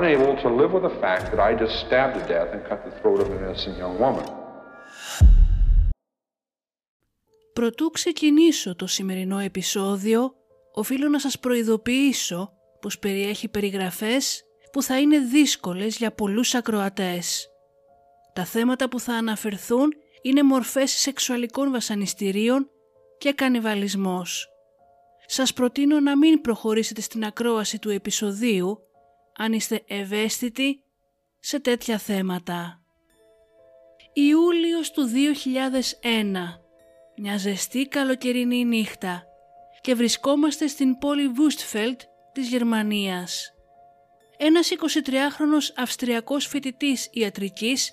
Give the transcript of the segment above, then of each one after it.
Unable to live with the fact that I just stabbed to death and cut the throat of an innocent young woman. Προτού ξεκινήσω το σημερινό επεισόδιο, οφείλω να σας προειδοποιήσω πως περιέχει περιγραφές που θα είναι δύσκολες για πολλούς ακροατές. Τα θέματα που θα αναφερθούν είναι μορφές σεξουαλικών βασανιστήριων και κανιβαλισμός. Σας προτείνω να μην προχωρήσετε στην ακρόαση του επεισοδίου αν είστε ευαίσθητοι σε τέτοια θέματα. Ιούλιος του 2001 μια ζεστή καλοκαιρινή νύχτα και βρισκόμαστε στην πόλη Βούστφελτ της Γερμανίας. Ένας 23χρονος Αυστριακός φοιτητής ιατρικής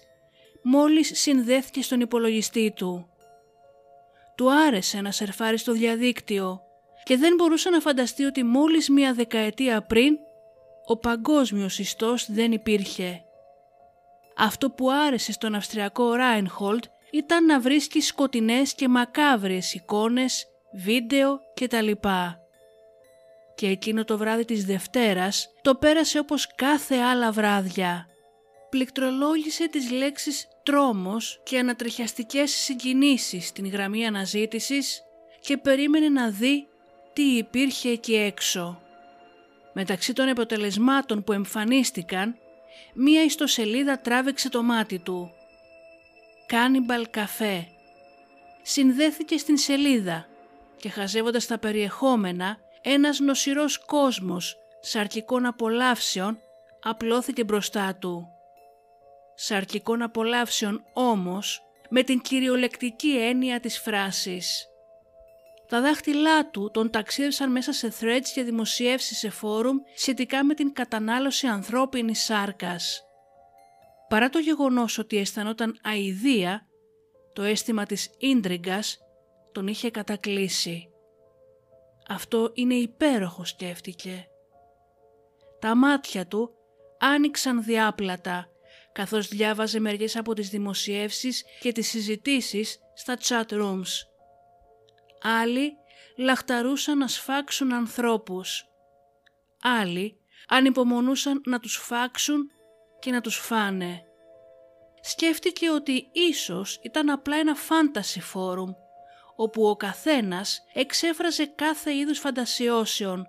μόλις συνδέθηκε στον υπολογιστή του. Του άρεσε να σερφάρει στο διαδίκτυο και δεν μπορούσε να φανταστεί ότι μόλις μία δεκαετία πριν ο παγκόσμιος ιστός δεν υπήρχε. Αυτό που άρεσε στον Αυστριακό Ράινχολτ ήταν να βρίσκει σκοτεινές και μακάβριες εικόνες, βίντεο κτλ. Και εκείνο το βράδυ της Δευτέρας το πέρασε όπως κάθε άλλα βράδια. Πληκτρολόγησε τις λέξεις «τρόμος» και «ανατριχιαστικές συγκινήσεις» στην γραμμή αναζήτησης και περίμενε να δει τι υπήρχε εκεί έξω. Μεταξύ των αποτελεσμάτων που εμφανίστηκαν, μία ιστοσελίδα τράβηξε το μάτι του. Cannibal Café. Συνδέθηκε στην σελίδα και χαζεύοντας τα περιεχόμενα, ένας νοσηρός κόσμος σαρκικών απολαύσεων απλώθηκε μπροστά του. Σαρκικών απολαύσεων όμως με την κυριολεκτική έννοια της φράσης. Τα δάχτυλά του τον ταξίδευσαν μέσα σε threads και δημοσιεύσεις σε φόρουμ σχετικά με την κατανάλωση ανθρώπινης σάρκας. Παρά το γεγονός ότι αισθανόταν αηδία, το αίσθημα της ίντριγκας τον είχε κατακλείσει. Αυτό είναι υπέροχο σκέφτηκε. Τα μάτια του άνοιξαν διάπλατα καθώς διάβαζε μερικές από τις δημοσιεύσεις και τις συζητήσεις στα chat rooms. Άλλοι λαχταρούσαν να σφάξουν ανθρώπους. Άλλοι ανυπομονούσαν να τους φάξουν και να τους φάνε. Σκέφτηκε ότι ίσως ήταν απλά ένα fantasy forum, όπου ο καθένας εξέφραζε κάθε είδους φαντασιώσεων,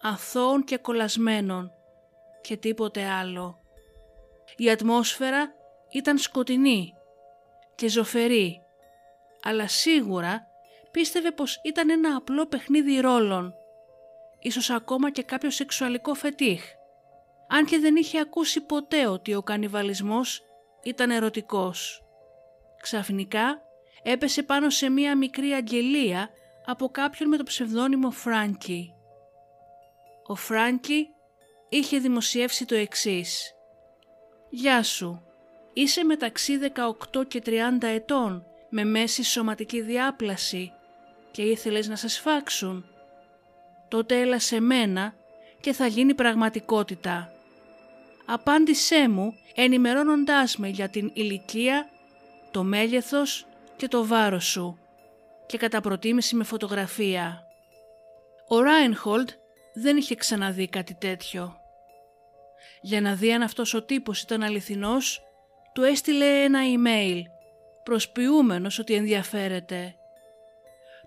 αθώων και κολλασμένων και τίποτε άλλο. Η ατμόσφαιρα ήταν σκοτεινή και ζωφερή, αλλά σίγουρα πίστευε πως ήταν ένα απλό παιχνίδι ρόλων, ίσως ακόμα και κάποιο σεξουαλικό φετίχ, αν και δεν είχε ακούσει ποτέ ότι ο κανιβαλισμός ήταν ερωτικός. Ξαφνικά έπεσε πάνω σε μία μικρή αγγελία από κάποιον με το ψευδόνυμο Φράνκι. Ο Φράνκι είχε δημοσιεύσει το εξής. «Γεια σου, είσαι μεταξύ 18 και 30 ετών με μέση σωματική διάπλαση και ήθελες να σε σφάξουν. τότε έλα σε μένα και θα γίνει πραγματικότητα. Απάντησέ μου ενημερώνοντάς με για την ηλικία, το μέγεθος και το βάρος σου και κατά προτίμηση με φωτογραφία. Ο Ράινχολντ δεν είχε ξαναδεί κάτι τέτοιο. Για να δει αν αυτός ο τύπος ήταν αληθινός, του έστειλε ένα email, προσποιούμενος ότι ενδιαφέρεται.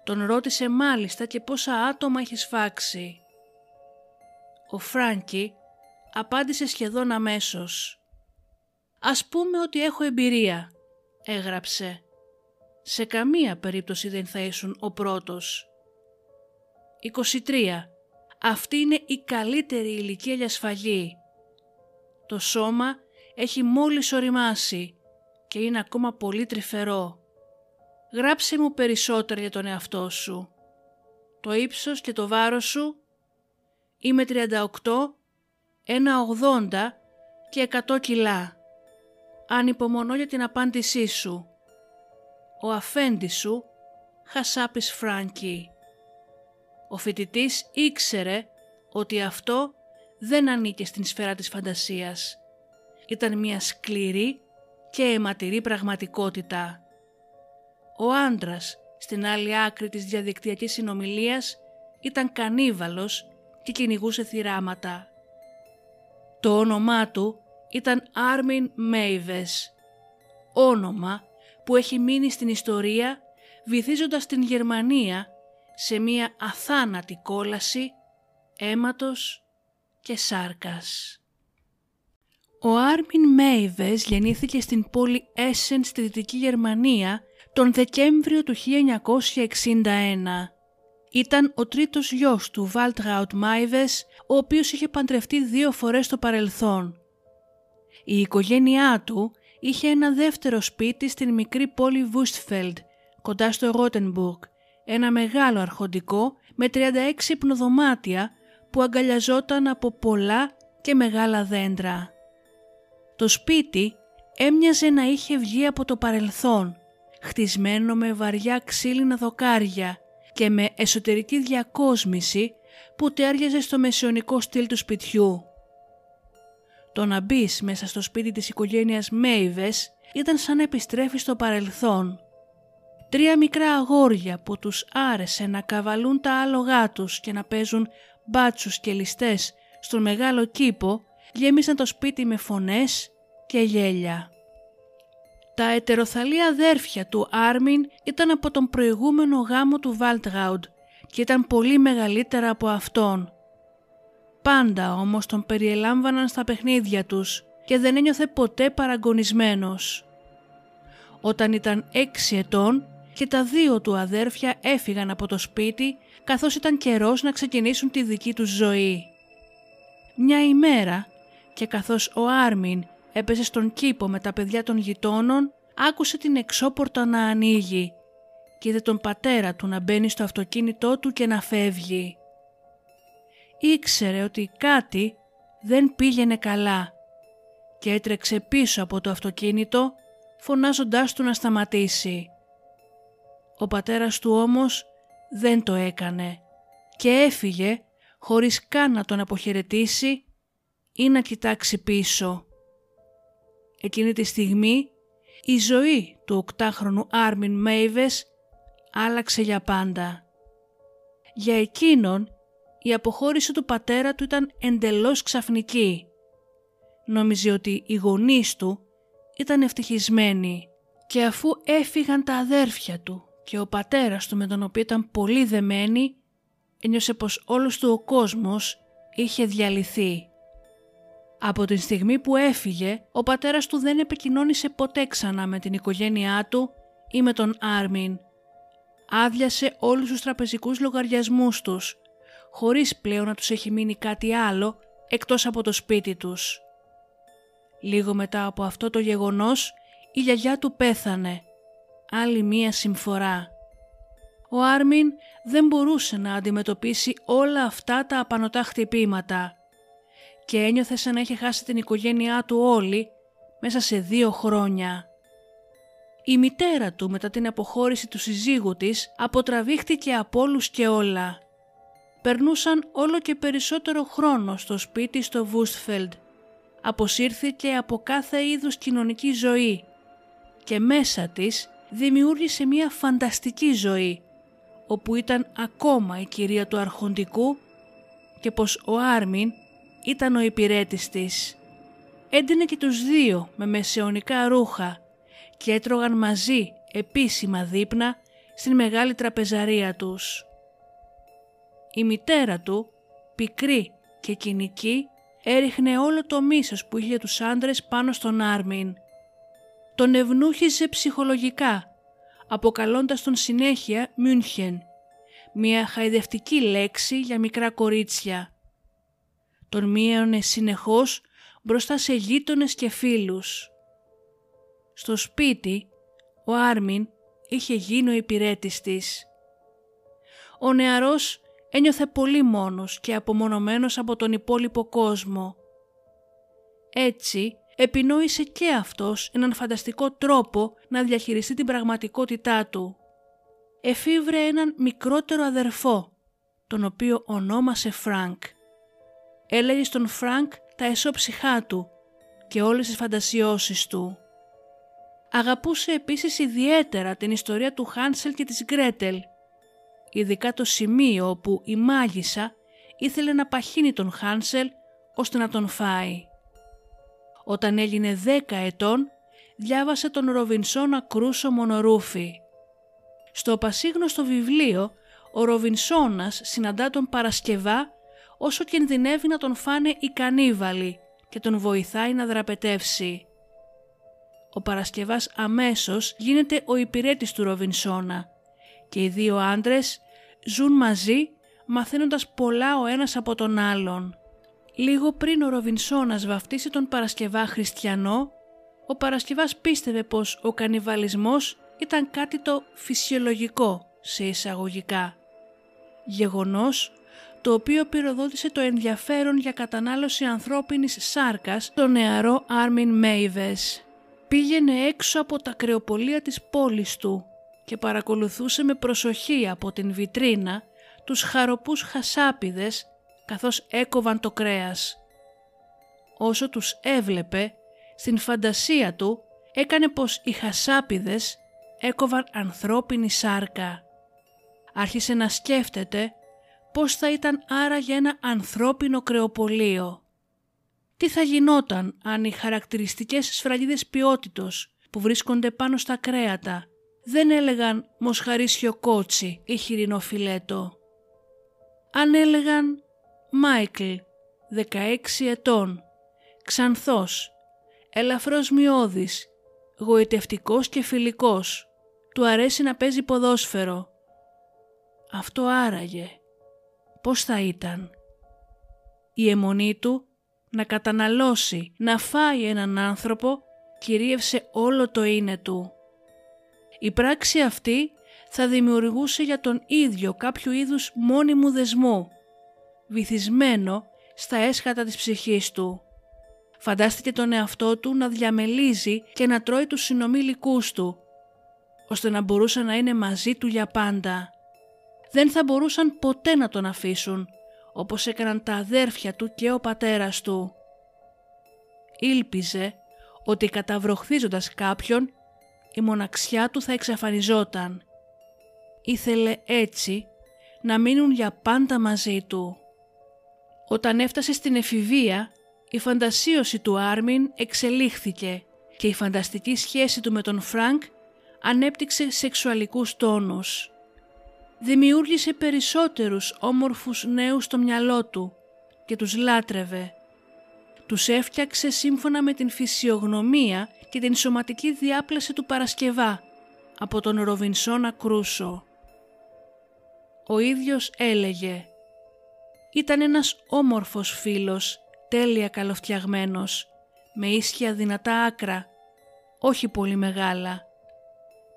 Τον ρώτησε μάλιστα και πόσα άτομα έχει σφάξει. Ο Φράνκι απάντησε σχεδόν αμέσως. «Ας πούμε ότι έχω εμπειρία», έγραψε. «Σε καμία περίπτωση δεν θα ήσουν ο πρώτος». 23. Αυτή είναι η καλύτερη ηλικία για σφαγή. Το σώμα έχει μόλις οριμάσει και είναι ακόμα πολύ τρυφερό. Γράψε μου περισσότερα για τον εαυτό σου. Το ύψος και το βάρος σου. Είμαι 38, 1,80 και 100 κιλά. Ανυπομονώ για την απάντησή σου. Ο αφέντης σου, Χασάπης Φράνκι. Ο φοιτητής ήξερε ότι αυτό δεν ανήκε στην σφαίρα της φαντασίας. Ήταν μια σκληρή και αιματηρή πραγματικότητα. Ο άντρας στην άλλη άκρη της διαδικτυακής συνομιλίας ήταν κανίβαλος και κυνηγούσε θυράματα. Το όνομά του ήταν Άρμιν Μέιβες, όνομα που έχει μείνει στην ιστορία βυθίζοντας την Γερμανία σε μία αθάνατη κόλαση αίματος και σάρκας. Ο Άρμιν Μέιβες γεννήθηκε στην πόλη Έσεν στη Δυτική Γερμανία τον Δεκέμβριο του 1961. Ήταν ο τρίτος γιος του Βάλτραουτ Μάιβες, ο οποίος είχε παντρευτεί δύο φορές στο παρελθόν. Η οικογένειά του είχε ένα δεύτερο σπίτι στην μικρή πόλη Βούστφελντ, κοντά στο Ρότενμπουργκ, ένα μεγάλο αρχοντικό με 36 υπνοδωμάτια που αγκαλιαζόταν από πολλά και μεγάλα δέντρα. Το σπίτι έμοιαζε να είχε βγει από το παρελθόν, χτισμένο με βαριά ξύλινα δοκάρια και με εσωτερική διακόσμηση που τέριαζε στο μεσαιωνικό στυλ του σπιτιού. Το να μπεις μέσα στο σπίτι της οικογένειας Μέιβες ήταν σαν να επιστρέφεις στο παρελθόν. Τρία μικρά αγόρια που τους άρεσε να καβαλούν τα άλογά τους και να παίζουν μπάτσους και ληστές στον μεγάλο κήπο γέμισαν το σπίτι με φωνές και γέλια. Τα ετεροθαλή αδέρφια του Άρμιν ήταν από τον προηγούμενο γάμο του Βάλτγαουντ και ήταν πολύ μεγαλύτερα από αυτόν. Πάντα όμως τον περιελάμβαναν στα παιχνίδια τους και δεν ένιωθε ποτέ παραγωνισμένος. Όταν ήταν έξι ετών και τα δύο του αδέρφια έφυγαν από το σπίτι καθώς ήταν καιρός να ξεκινήσουν τη δική τους ζωή. Μια ημέρα και καθώς ο Άρμιν έπεσε στον κήπο με τα παιδιά των γειτόνων, άκουσε την εξώπορτα να ανοίγει και είδε τον πατέρα του να μπαίνει στο αυτοκίνητό του και να φεύγει. Ήξερε ότι κάτι δεν πήγαινε καλά και έτρεξε πίσω από το αυτοκίνητο φωνάζοντάς του να σταματήσει. Ο πατέρας του όμως δεν το έκανε και έφυγε χωρίς καν να τον αποχαιρετήσει ή να κοιτάξει πίσω. Εκείνη τη στιγμή η ζωή του οκτάχρονου Άρμιν Μέιβες άλλαξε για πάντα. Για εκείνον η αποχώρηση του πατέρα του ήταν εντελώς ξαφνική. Νόμιζε ότι οι γονείς του ήταν ευτυχισμένοι και αφού έφυγαν τα αδέρφια του και ο πατέρας του με τον οποίο ήταν πολύ δεμένοι ένιωσε πως όλος του ο κόσμος είχε διαλυθεί. Από την στιγμή που έφυγε, ο πατέρας του δεν επικοινώνησε ποτέ ξανά με την οικογένειά του ή με τον Άρμιν. Άδειασε όλους τους τραπεζικούς λογαριασμούς τους, χωρίς πλέον να τους έχει μείνει κάτι άλλο εκτός από το σπίτι τους. Λίγο μετά από αυτό το γεγονός, η γιαγιά του πέθανε. Άλλη μία συμφορά. Ο Άρμιν δεν μπορούσε να αντιμετωπίσει όλα αυτά τα απανοτά χτυπήματα και ένιωθε σαν να είχε χάσει την οικογένειά του όλη μέσα σε δύο χρόνια. Η μητέρα του μετά την αποχώρηση του συζύγου της αποτραβήχτηκε από όλους και όλα. περνούσαν όλο και περισσότερο χρόνο στο σπίτι στο Βούστφελντ. Αποσύρθηκε από κάθε είδους κοινωνική ζωή και μέσα της δημιούργησε μια φανταστική ζωή όπου ήταν ακόμα η κυρία του αρχοντικού και πως ο Άρμιν ήταν ο υπηρέτης της. Έντυνε και τους δύο με μεσαιωνικά ρούχα και έτρωγαν μαζί επίσημα δείπνα στην μεγάλη τραπεζαρία τους. Η μητέρα του, πικρή και κοινική, έριχνε όλο το μίσος που είχε τους άντρες πάνω στον Άρμιν. Τον ευνούχιζε ψυχολογικά, αποκαλώντας τον συνέχεια Μιούνχεν, μια χαϊδευτική λέξη για μικρά κορίτσια. Τον μείωνε συνεχώς μπροστά σε γείτονες και φίλους. Στο σπίτι, ο Άρμιν είχε γίνει ο υπηρέτης της. Ο νεαρός ένιωθε πολύ μόνος και απομονωμένος από τον υπόλοιπο κόσμο. Έτσι, επινόησε και αυτός έναν φανταστικό τρόπο να διαχειριστεί την πραγματικότητά του. Εφηύρε έναν μικρότερο αδερφό, τον οποίο ονόμασε Φρανκ. Έλεγε στον Φρανκ τα εσώψυχά του και όλες τις φαντασιώσεις του. Αγαπούσε επίσης ιδιαίτερα την ιστορία του Χάνσελ και της Γκρέτελ, ειδικά το σημείο όπου η μάγισσα ήθελε να παχύνει τον Χάνσελ ώστε να τον φάει. Όταν έγινε δέκα ετών, διάβασε τον Ροβινσόνα Κρούσο Μονορούφι. Στο πασίγνωστο βιβλίο, ο Ροβινσόνας συναντά τον Παρασκευά όσο κινδυνεύει να τον φάνε οι κανίβαλοι και τον βοηθάει να δραπετεύσει. Ο Παρασκευάς αμέσως γίνεται ο υπηρέτης του Ροβινσόνα και οι δύο άντρες ζουν μαζί μαθαίνοντας πολλά ο ένας από τον άλλον. Λίγο πριν ο Ροβινσόνας βαφτίσει τον Παρασκευά χριστιανό, ο Παρασκευάς πίστευε πως ο κανιβαλισμός ήταν κάτι το φυσιολογικό σε εισαγωγικά. Γεγονός το οποίο πυροδότησε το ενδιαφέρον για κατανάλωση ανθρώπινης σάρκας το νεαρό Άρμιν Μέιβες. Πήγαινε έξω από τα κρεοπολία της πόλης του και παρακολουθούσε με προσοχή από την βιτρίνα τους χαροπούς χασάπιδες καθώς έκοβαν το κρέας. Όσο τους έβλεπε, στην φαντασία του έκανε πως οι χασάπιδες έκοβαν ανθρώπινη σάρκα. Άρχισε να σκέφτεται πώς θα ήταν άραγε ένα ανθρώπινο κρεοπολείο. Τι θα γινόταν αν οι χαρακτηριστικές σφραγίδες ποιότητος που βρίσκονται πάνω στα κρέατα δεν έλεγαν μοσχαρίσιο κότσι ή χοιρινό φιλέτο. Αν έλεγαν Μάικλ, 16 ετών, ξανθός, ελαφρός μειώδης, γοητευτικός και φιλικός, του αρέσει να παίζει ποδόσφαιρο. Αυτό άραγε. Πώς θα ήταν. Η αιμονή του να καταναλώσει, να φάει έναν άνθρωπο κυρίευσε όλο το είναι του. Η πράξη αυτή θα δημιουργούσε για τον ίδιο κάποιο είδους μόνιμου δεσμού, βυθισμένο στα έσχατα της ψυχής του. Φαντάστηκε τον εαυτό του να διαμελίζει και να τρώει τους συνομήλικούς του, ώστε να μπορούσε να είναι μαζί του για πάντα. Δεν θα μπορούσαν ποτέ να τον αφήσουν, όπως έκαναν τα αδέρφια του και ο πατέρας του. Ήλπιζε ότι καταβροχθίζοντας κάποιον η μοναξιά του θα εξαφανιζόταν. Ήθελε έτσι να μείνουν για πάντα μαζί του. Όταν έφτασε στην εφηβεία, η φαντασίωση του Άρμιν εξελίχθηκε και η φανταστική σχέση του με τον Φρανκ ανέπτυξε σεξουαλικούς τόνους. Δημιούργησε περισσότερους όμορφους νέους στο μυαλό του και τους λάτρευε. Τους έφτιαξε σύμφωνα με την φυσιογνωμία και την σωματική διάπλαση του Παρασκευά από τον Ροβινσόνα Κρούσο. Ο ίδιος έλεγε «Ήταν ένας όμορφος φίλος, τέλεια καλοφτιαγμένος, με ίσια δυνατά άκρα, όχι πολύ μεγάλα,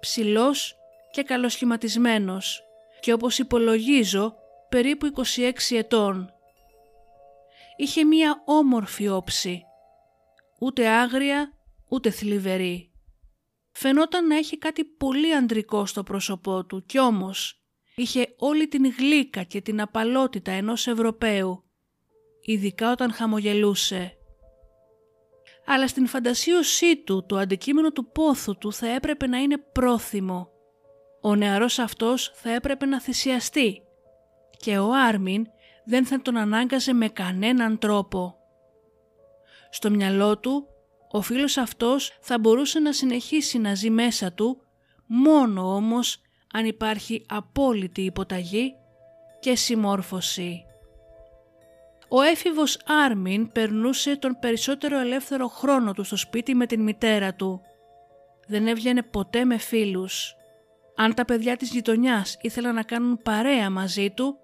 ψηλός και καλοσχηματισμένος και όπως υπολογίζω περίπου 26 ετών. Είχε μία όμορφη όψη, ούτε άγρια ούτε θλιβερή. Φαινόταν να έχει κάτι πολύ αντρικό στο πρόσωπό του κι όμως είχε όλη την γλύκα και την απαλότητα ενός Ευρωπαίου, ειδικά όταν χαμογελούσε. Αλλά στην φαντασίωσή του το αντικείμενο του πόθου του θα έπρεπε να είναι πρόθυμο. Ο νεαρός αυτός θα έπρεπε να θυσιαστεί και ο Άρμιν δεν θα τον ανάγκαζε με κανέναν τρόπο. Στο μυαλό του, ο φίλος αυτός θα μπορούσε να συνεχίσει να ζει μέσα του, μόνο όμως αν υπάρχει απόλυτη υποταγή και συμμόρφωση. Ο έφηβος Άρμιν περνούσε τον περισσότερο ελεύθερο χρόνο του στο σπίτι με την μητέρα του. Δεν έβγαινε ποτέ με φίλους. Αν τα παιδιά της γειτονιάς ήθελαν να κάνουν παρέα μαζί του,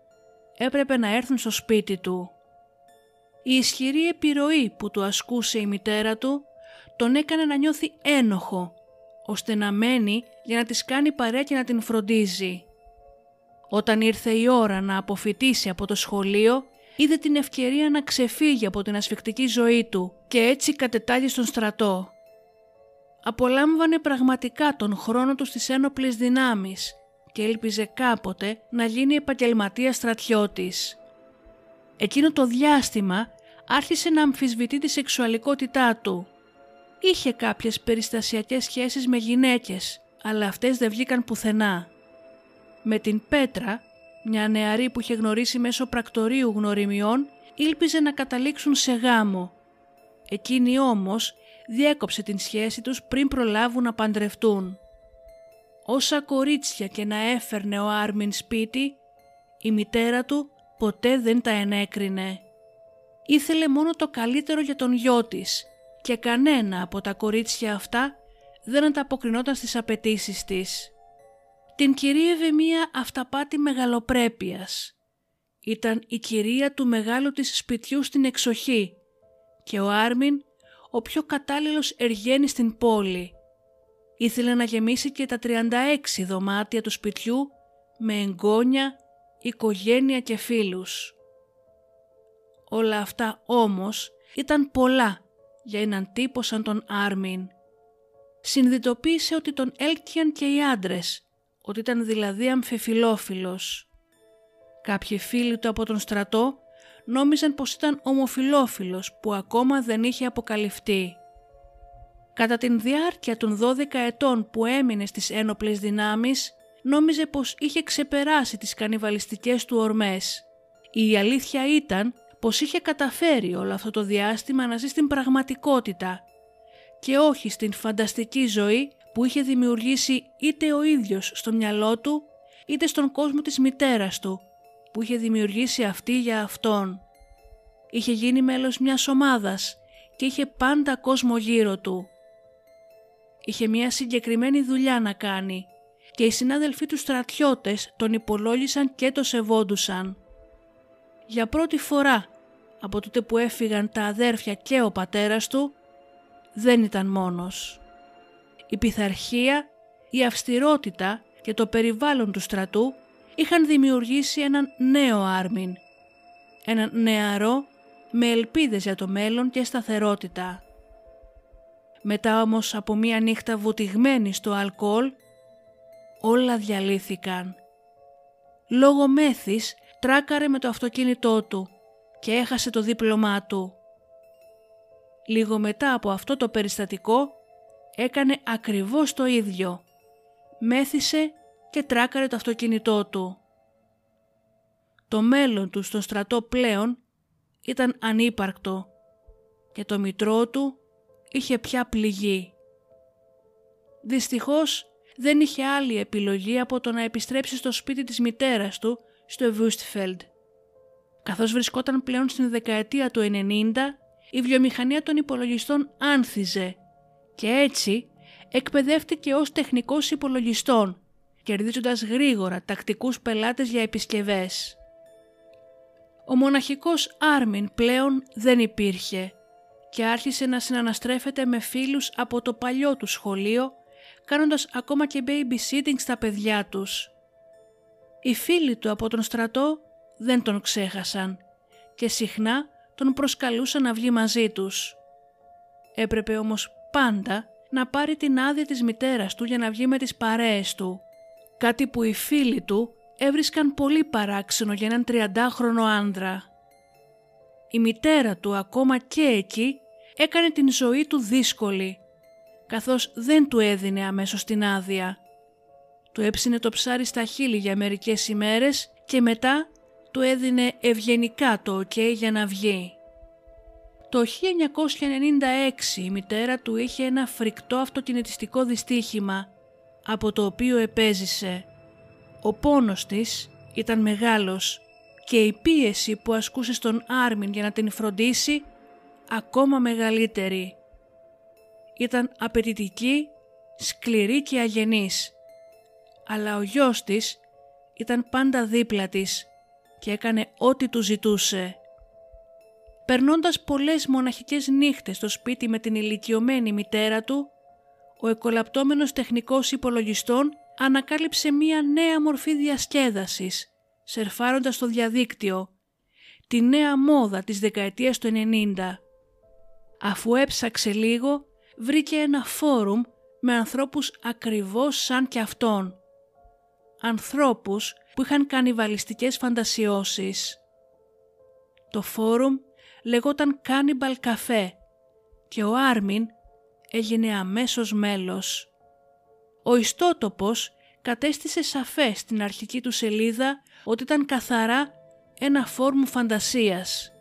έπρεπε να έρθουν στο σπίτι του. Η ισχυρή επιρροή που του ασκούσε η μητέρα του τον έκανε να νιώθει ένοχο, ώστε να μένει για να της κάνει παρέα και να την φροντίζει. Όταν ήρθε η ώρα να αποφυτίσει από το σχολείο, είδε την ευκαιρία να ξεφύγει από την ασφικτική ζωή του και έτσι κατετάγει στον στρατό. Απολάμβανε πραγματικά τον χρόνο τους στις ένοπλες δυνάμεις και έλπιζε κάποτε να γίνει επαγγελματίας στρατιώτης. Εκείνο το διάστημα άρχισε να αμφισβητεί τη σεξουαλικότητά του. Είχε κάποιες περιστασιακές σχέσεις με γυναίκες, αλλά αυτές δεν βγήκαν πουθενά. Με την Πέτρα, μια νεαρή που είχε γνωρίσει μέσω πρακτορείου γνωριμιών, ήλπιζε να καταλήξουν σε γάμο. Εκείνη όμως διέκοψε την σχέση τους πριν προλάβουν να παντρευτούν. Όσα κορίτσια και να έφερνε ο Άρμιν σπίτι, η μητέρα του ποτέ δεν τα ενέκρινε. Ήθελε μόνο το καλύτερο για τον γιο της και κανένα από τα κορίτσια αυτά δεν ανταποκρινόταν στις απαιτήσεις της. Την κυρίευε μία αυταπάτη μεγαλοπρέπειας. Ήταν η κυρία του μεγάλου της σπιτιού στην εξοχή και ο Άρμιν ο πιο κατάλληλος εργένης στην πόλη Ήθελε να γεμίσει και τα 36 δωμάτια του σπιτιού με εγγόνια, οικογένεια και φίλους. Όλα αυτά όμως ήταν πολλά για έναν τύπο σαν τον Άρμιν. Συνδυτοποίησε ότι τον έλκυαν και οι άντρες, ότι ήταν δηλαδή αμφιφιλόφιλος. Κάποιοι φίλοι του από τον στρατό νόμιζαν πως ήταν ομοφιλόφιλος που ακόμα δεν είχε αποκαλυφθεί. Κατά την διάρκεια των 12 ετών που έμεινε στις ένοπλες δυνάμεις, νόμιζε πως είχε ξεπεράσει τις κανιβαλιστικές του ορμές. Η αλήθεια ήταν πως είχε καταφέρει όλο αυτό το διάστημα να ζει στην πραγματικότητα και όχι στην φανταστική ζωή που είχε δημιουργήσει είτε ο ίδιος στο μυαλό του είτε στον κόσμο της μητέρας του που είχε δημιουργήσει αυτή για αυτόν. Είχε γίνει μέλος μιας ομάδας και είχε πάντα κόσμο γύρω του είχε μια συγκεκριμένη δουλειά να κάνει και οι συνάδελφοί τους στρατιώτες τον υπολόγισαν και το σεβόντουσαν. Για πρώτη φορά από τότε που έφυγαν τα αδέρφια και ο πατέρας του δεν ήταν μόνος. Η πειθαρχία, η αυστηρότητα και το περιβάλλον του στρατού είχαν δημιουργήσει έναν νέο Άρμιν, έναν νεαρό με ελπίδες για το μέλλον και σταθερότητα. Μετά όμως από μία νύχτα βουτυγμένη στο αλκοόλ, όλα διαλύθηκαν. Λόγω μέθης τράκαρε με το αυτοκίνητό του και έχασε το δίπλωμά του. Λίγο μετά από αυτό το περιστατικό έκανε ακριβώς το ίδιο. Μέθησε και τράκαρε το αυτοκίνητό του. Το μέλλον του στο στρατό πλέον ήταν ανύπαρκτο και το μητρό του είχε πια πληγεί. Δυστυχώς δεν είχε άλλη επιλογή από το να επιστρέψει στο σπίτι της μητέρας του στο Βούστφελντ. Καθώς βρισκόταν πλέον στην δεκαετία του 90, η βιομηχανία των υπολογιστών άνθιζε και έτσι εκπαιδεύτηκε ως τεχνικός υπολογιστών, κερδίζοντας γρήγορα τακτικούς πελάτες για επισκευές. Ο μοναχικός Άρμιν πλέον δεν υπήρχε και άρχισε να συναναστρέφεται με φίλους από το παλιό του σχολείο, κάνοντας ακόμα και babysitting στα παιδιά τους. Οι φίλοι του από τον στρατό δεν τον ξέχασαν και συχνά τον προσκαλούσαν να βγει μαζί τους. Έπρεπε όμως πάντα να πάρει την άδεια της μητέρας του για να βγει με τις παρέες του, κάτι που οι φίλοι του έβρισκαν πολύ παράξενο για έναν 30χρονο άνδρα. Η μητέρα του ακόμα και εκεί έκανε την ζωή του δύσκολη, καθώς δεν του έδινε αμέσως την άδεια. Του έψινε το ψάρι στα χείλη για μερικές ημέρες και μετά του έδινε ευγενικά το ok για να βγει. Το 1996 η μητέρα του είχε ένα φρικτό αυτοκινητιστικό δυστύχημα από το οποίο επέζησε. Ο πόνος της ήταν μεγάλος και η πίεση που ασκούσε στον Άρμιν για να την φροντίσει ακόμα μεγαλύτερη. Ήταν απαιτητική, σκληρή και αγενής, αλλά ο γιος της ήταν πάντα δίπλα της και έκανε ό,τι του ζητούσε. Περνώντας πολλές μοναχικές νύχτες στο σπίτι με την ηλικιωμένη μητέρα του, ο εκολαπτώμενος τεχνικός υπολογιστών ανακάλυψε μία νέα μορφή διασκέδασης, σερφάροντας στο διαδίκτυο, τη νέα μόδα της δεκαετίας του 90. Αφού έψαξε λίγο, βρήκε ένα φόρουμ με ανθρώπους ακριβώς σαν και αυτόν. Ανθρώπους που είχαν κανιβαλιστικές φαντασιώσεις. Το φόρουμ λεγόταν Cannibal Café και ο Άρμιν έγινε αμέσως μέλος. Ο ιστότοπος κατέστησε σαφές στην αρχική του σελίδα ότι ήταν καθαρά ένα φόρμου φαντασίας.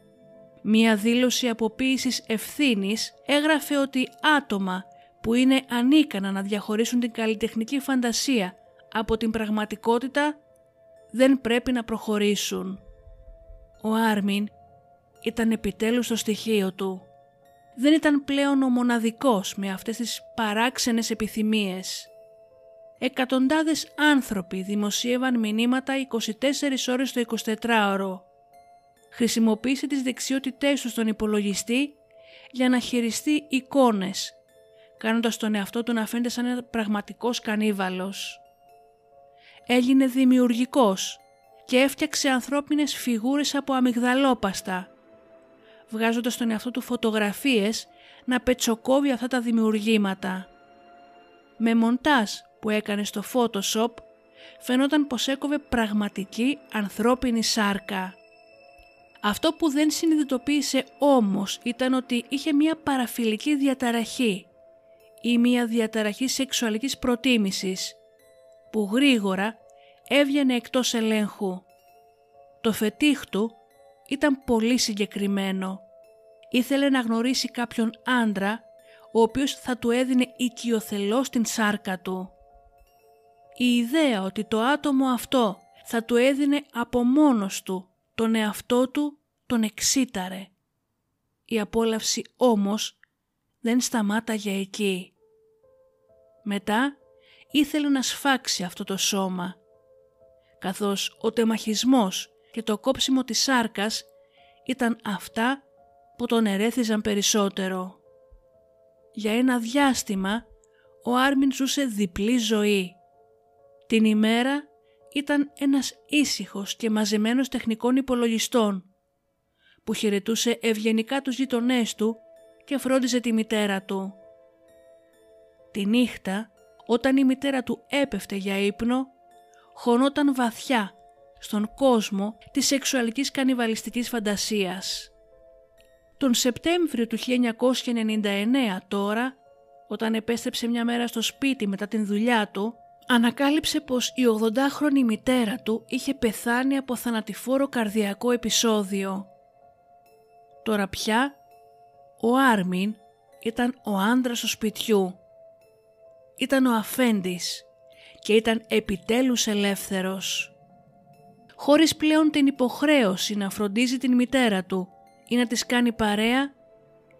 Μία δήλωση αποποίησης ευθύνης έγραφε ότι άτομα που είναι ανίκανα να διαχωρίσουν την καλλιτεχνική φαντασία από την πραγματικότητα δεν πρέπει να προχωρήσουν. Ο Άρμιν ήταν επιτέλους στο στοιχείο του. Δεν ήταν πλέον ο μοναδικός με αυτές τις παράξενες επιθυμίες. Εκατοντάδες άνθρωποι δημοσίευαν μηνύματα 24 ώρες το 24ωρο. Χρησιμοποίησε τις δεξιότητές του στον υπολογιστή για να χειριστεί εικόνες, κάνοντας τον εαυτό του να φαίνεται σαν ένα πραγματικός κανίβαλος. Έγινε δημιουργικός και έφτιαξε ανθρώπινες φιγούρες από αμυγδαλόπαστα, βγάζοντας στον εαυτό του φωτογραφίες να πετσοκόβει αυτά τα δημιουργήματα. Με μοντάζ που έκανε στο Photoshop φαινόταν πως έκοβε πραγματική ανθρώπινη σάρκα. Αυτό που δεν συνειδητοποίησε όμως ήταν ότι είχε μία παραφιλική διαταραχή ή μία διαταραχή σεξουαλικής προτίμησης που γρήγορα έβγαινε εκτός ελέγχου. Το φετίχ του ήταν πολύ συγκεκριμένο. Ήθελε να γνωρίσει κάποιον άντρα ο οποίος θα του έδινε οικειοθελώς την σάρκα του. Η ιδέα ότι το άτομο αυτό θα του έδινε από μόνος του τον εαυτό του τον εξήταρε. Η απόλαυση όμως δεν σταμάταγε εκεί. Μετά ήθελε να σφάξει αυτό το σώμα, καθώς ο τεμαχισμός και το κόψιμο της σάρκας ήταν αυτά που τον ερέθιζαν περισσότερο. Για ένα διάστημα ο Άρμιν ζούσε διπλή ζωή. Την ημέρα ήταν ένας ήσυχος και μαζεμένος τεχνικών υπολογιστών που χαιρετούσε ευγενικά τους γειτονές του και φρόντιζε τη μητέρα του. Τη νύχτα, όταν η μητέρα του έπεφτε για ύπνο, χωνόταν βαθιά στον κόσμο της σεξουαλικής κανιβαλιστικής φαντασίας. Τον Σεπτέμβριο του 1999 τώρα, όταν επέστρεψε μια μέρα στο σπίτι μετά την δουλειά του, ανακάλυψε πως η 80χρονη μητέρα του είχε πεθάνει από θανατηφόρο καρδιακό επεισόδιο. Τώρα πια, ο Άρμιν ήταν ο άντρας του σπιτιού. Ήταν ο αφέντης και ήταν επιτέλους ελεύθερος χωρίς πλέον την υποχρέωση να φροντίζει την μητέρα του ή να της κάνει παρέα,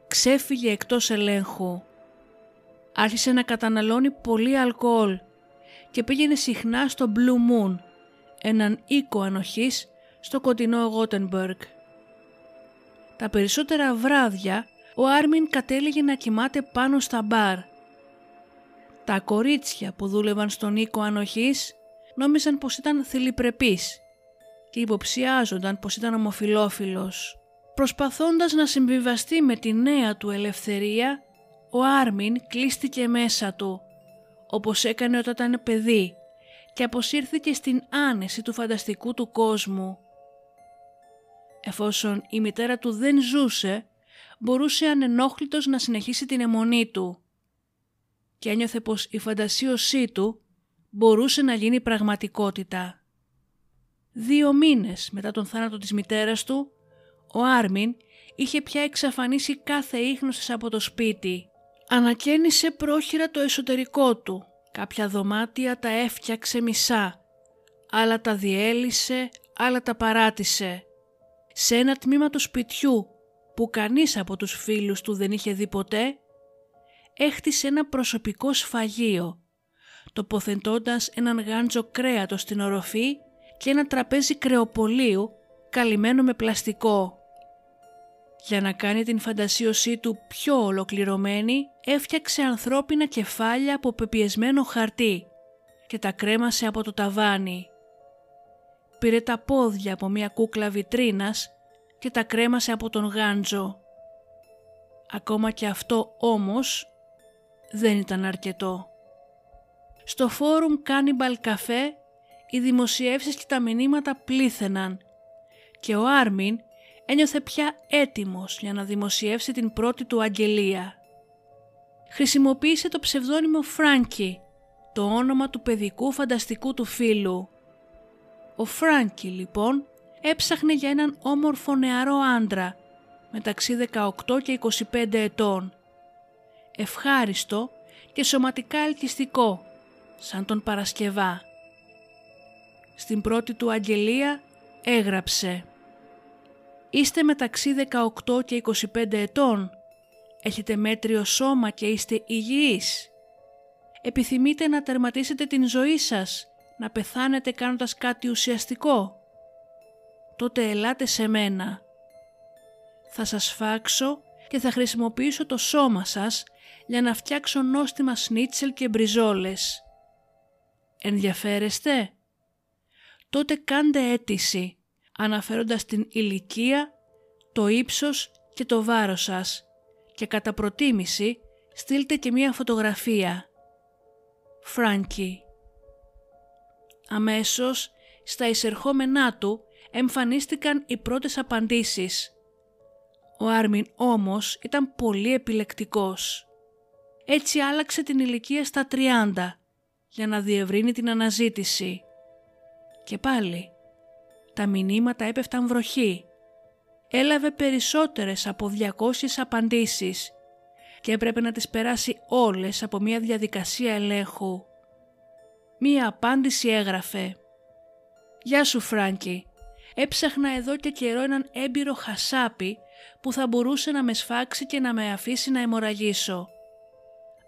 ξέφυγε εκτός ελέγχου. Άρχισε να καταναλώνει πολύ αλκοόλ και πήγαινε συχνά στο Blue Moon, έναν οίκο ανοχής στο κοντινό Γότενμπεργκ. Τα περισσότερα βράδια ο Άρμιν κατέληγε να κοιμάται πάνω στα μπαρ. Τα κορίτσια που δούλευαν στον οίκο ανοχής νόμιζαν πως ήταν θηλυπρεπείς και υποψιάζονταν πως ήταν ομοφιλόφιλος. Προσπαθώντας να συμβιβαστεί με τη νέα του ελευθερία, ο Άρμιν κλείστηκε μέσα του, όπως έκανε όταν ήταν παιδί και αποσύρθηκε στην άνεση του φανταστικού του κόσμου. Εφόσον η μητέρα του δεν ζούσε, μπορούσε ανενόχλητος να συνεχίσει την αιμονή του και ένιωθε πως η φαντασίωσή του μπορούσε να γίνει πραγματικότητα. Δύο μήνες μετά τον θάνατο της μητέρας του, ο Άρμιν είχε πια εξαφανίσει κάθε ίχνος από το σπίτι. Ανακαίνισε πρόχειρα το εσωτερικό του. Κάποια δωμάτια τα έφτιαξε μισά. Άλλα τα διέλυσε, άλλα τα παράτησε. Σε ένα τμήμα του σπιτιού που κανείς από τους φίλους του δεν είχε δει ποτέ, έχτισε ένα προσωπικό σφαγείο, τοποθετώντας έναν γάντζο κρέατος στην οροφή και ένα τραπέζι κρεοπολίου καλυμμένο με πλαστικό. Για να κάνει την φαντασίωσή του πιο ολοκληρωμένη, έφτιαξε ανθρώπινα κεφάλια από πεπιεσμένο χαρτί και τα κρέμασε από το ταβάνι. Πήρε τα πόδια από μια κούκλα βιτρίνας και τα κρέμασε από τον γάντζο. Ακόμα και αυτό όμως δεν ήταν αρκετό. Στο φόρουμ Cannibal Café οι δημοσιεύσεις και τα μηνύματα πλήθαιναν και ο Άρμιν ένιωθε πια έτοιμος για να δημοσιεύσει την πρώτη του αγγελία. Χρησιμοποίησε το ψευδόνυμο Φράνκι, το όνομα του παιδικού φανταστικού του φίλου. Ο Φράνκι λοιπόν έψαχνε για έναν όμορφο νεαρό άντρα μεταξύ 18 και 25 ετών. Ευχάριστο και σωματικά ελκυστικό, σαν τον Παρασκευά. Στην πρώτη του αγγελία έγραψε «Είστε μεταξύ 18 και 25 ετών, έχετε μέτριο σώμα και είστε υγιείς. Επιθυμείτε να τερματίσετε την ζωή σας, να πεθάνετε κάνοντας κάτι ουσιαστικό τότε ελάτε σε μένα. Θα σας φάξω και θα χρησιμοποιήσω το σώμα σας για να φτιάξω νόστιμα σνίτσελ και μπριζόλες. Ενδιαφέρεστε; Τότε κάντε αίτηση, αναφέροντας την ηλικία, το ύψος και το βάρος σας και κατά προτίμηση στείλτε και μία φωτογραφία. Φράνκι Αμέσως στα εισερχόμενά του εμφανίστηκαν οι πρώτες απαντήσεις. Ο Άρμιν όμως ήταν πολύ επιλεκτικός. Έτσι άλλαξε την ηλικία στα 30 για να διευρύνει την αναζήτηση. Και πάλι, τα μηνύματα έπεφταν βροχή. Έλαβε περισσότερες από 200 απαντήσεις και έπρεπε να τις περάσει όλες από μια διαδικασία ελέγχου. Μία απάντηση έγραφε «Γεια σου Φράνκι, έψαχνα εδώ και καιρό έναν έμπειρο χασάπι που θα μπορούσε να με σφάξει και να με αφήσει να αιμορραγήσω.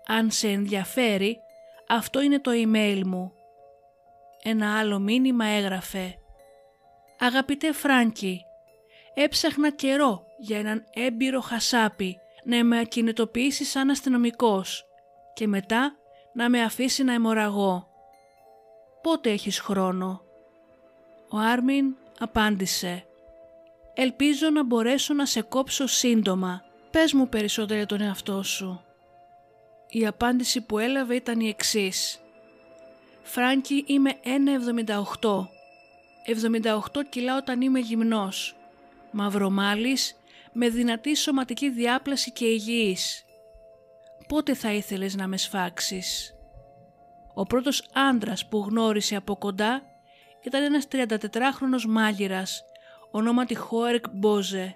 Αν σε ενδιαφέρει, αυτό είναι το email μου. Ένα άλλο μήνυμα έγραφε «Αγαπητέ Φράνκι, έψαχνα καιρό για έναν έμπειρο χασάπι να με ακινητοποιήσει σαν αστυνομικός και μετά να με αφήσει να αιμορραγώ. Πότε έχεις χρόνο» Ο Άρμιν απάντησε «Ελπίζω να μπορέσω να σε κόψω σύντομα. Πες μου περισσότερο για τον εαυτό σου». Η απάντηση που έλαβε ήταν η εξής. «Φράνκι είμαι 1,78. 78 κιλά όταν είμαι γυμνός. Μαυρομάλης, με δυνατή σωματική διάπλαση και υγιής. Πότε θα ήθελες να με σφάξεις» ο πρώτος άντρας που γνώρισε από κοντά ήταν ένας 34χρονος μάγειρας, ονόματι Χόρεκ Μπόζε.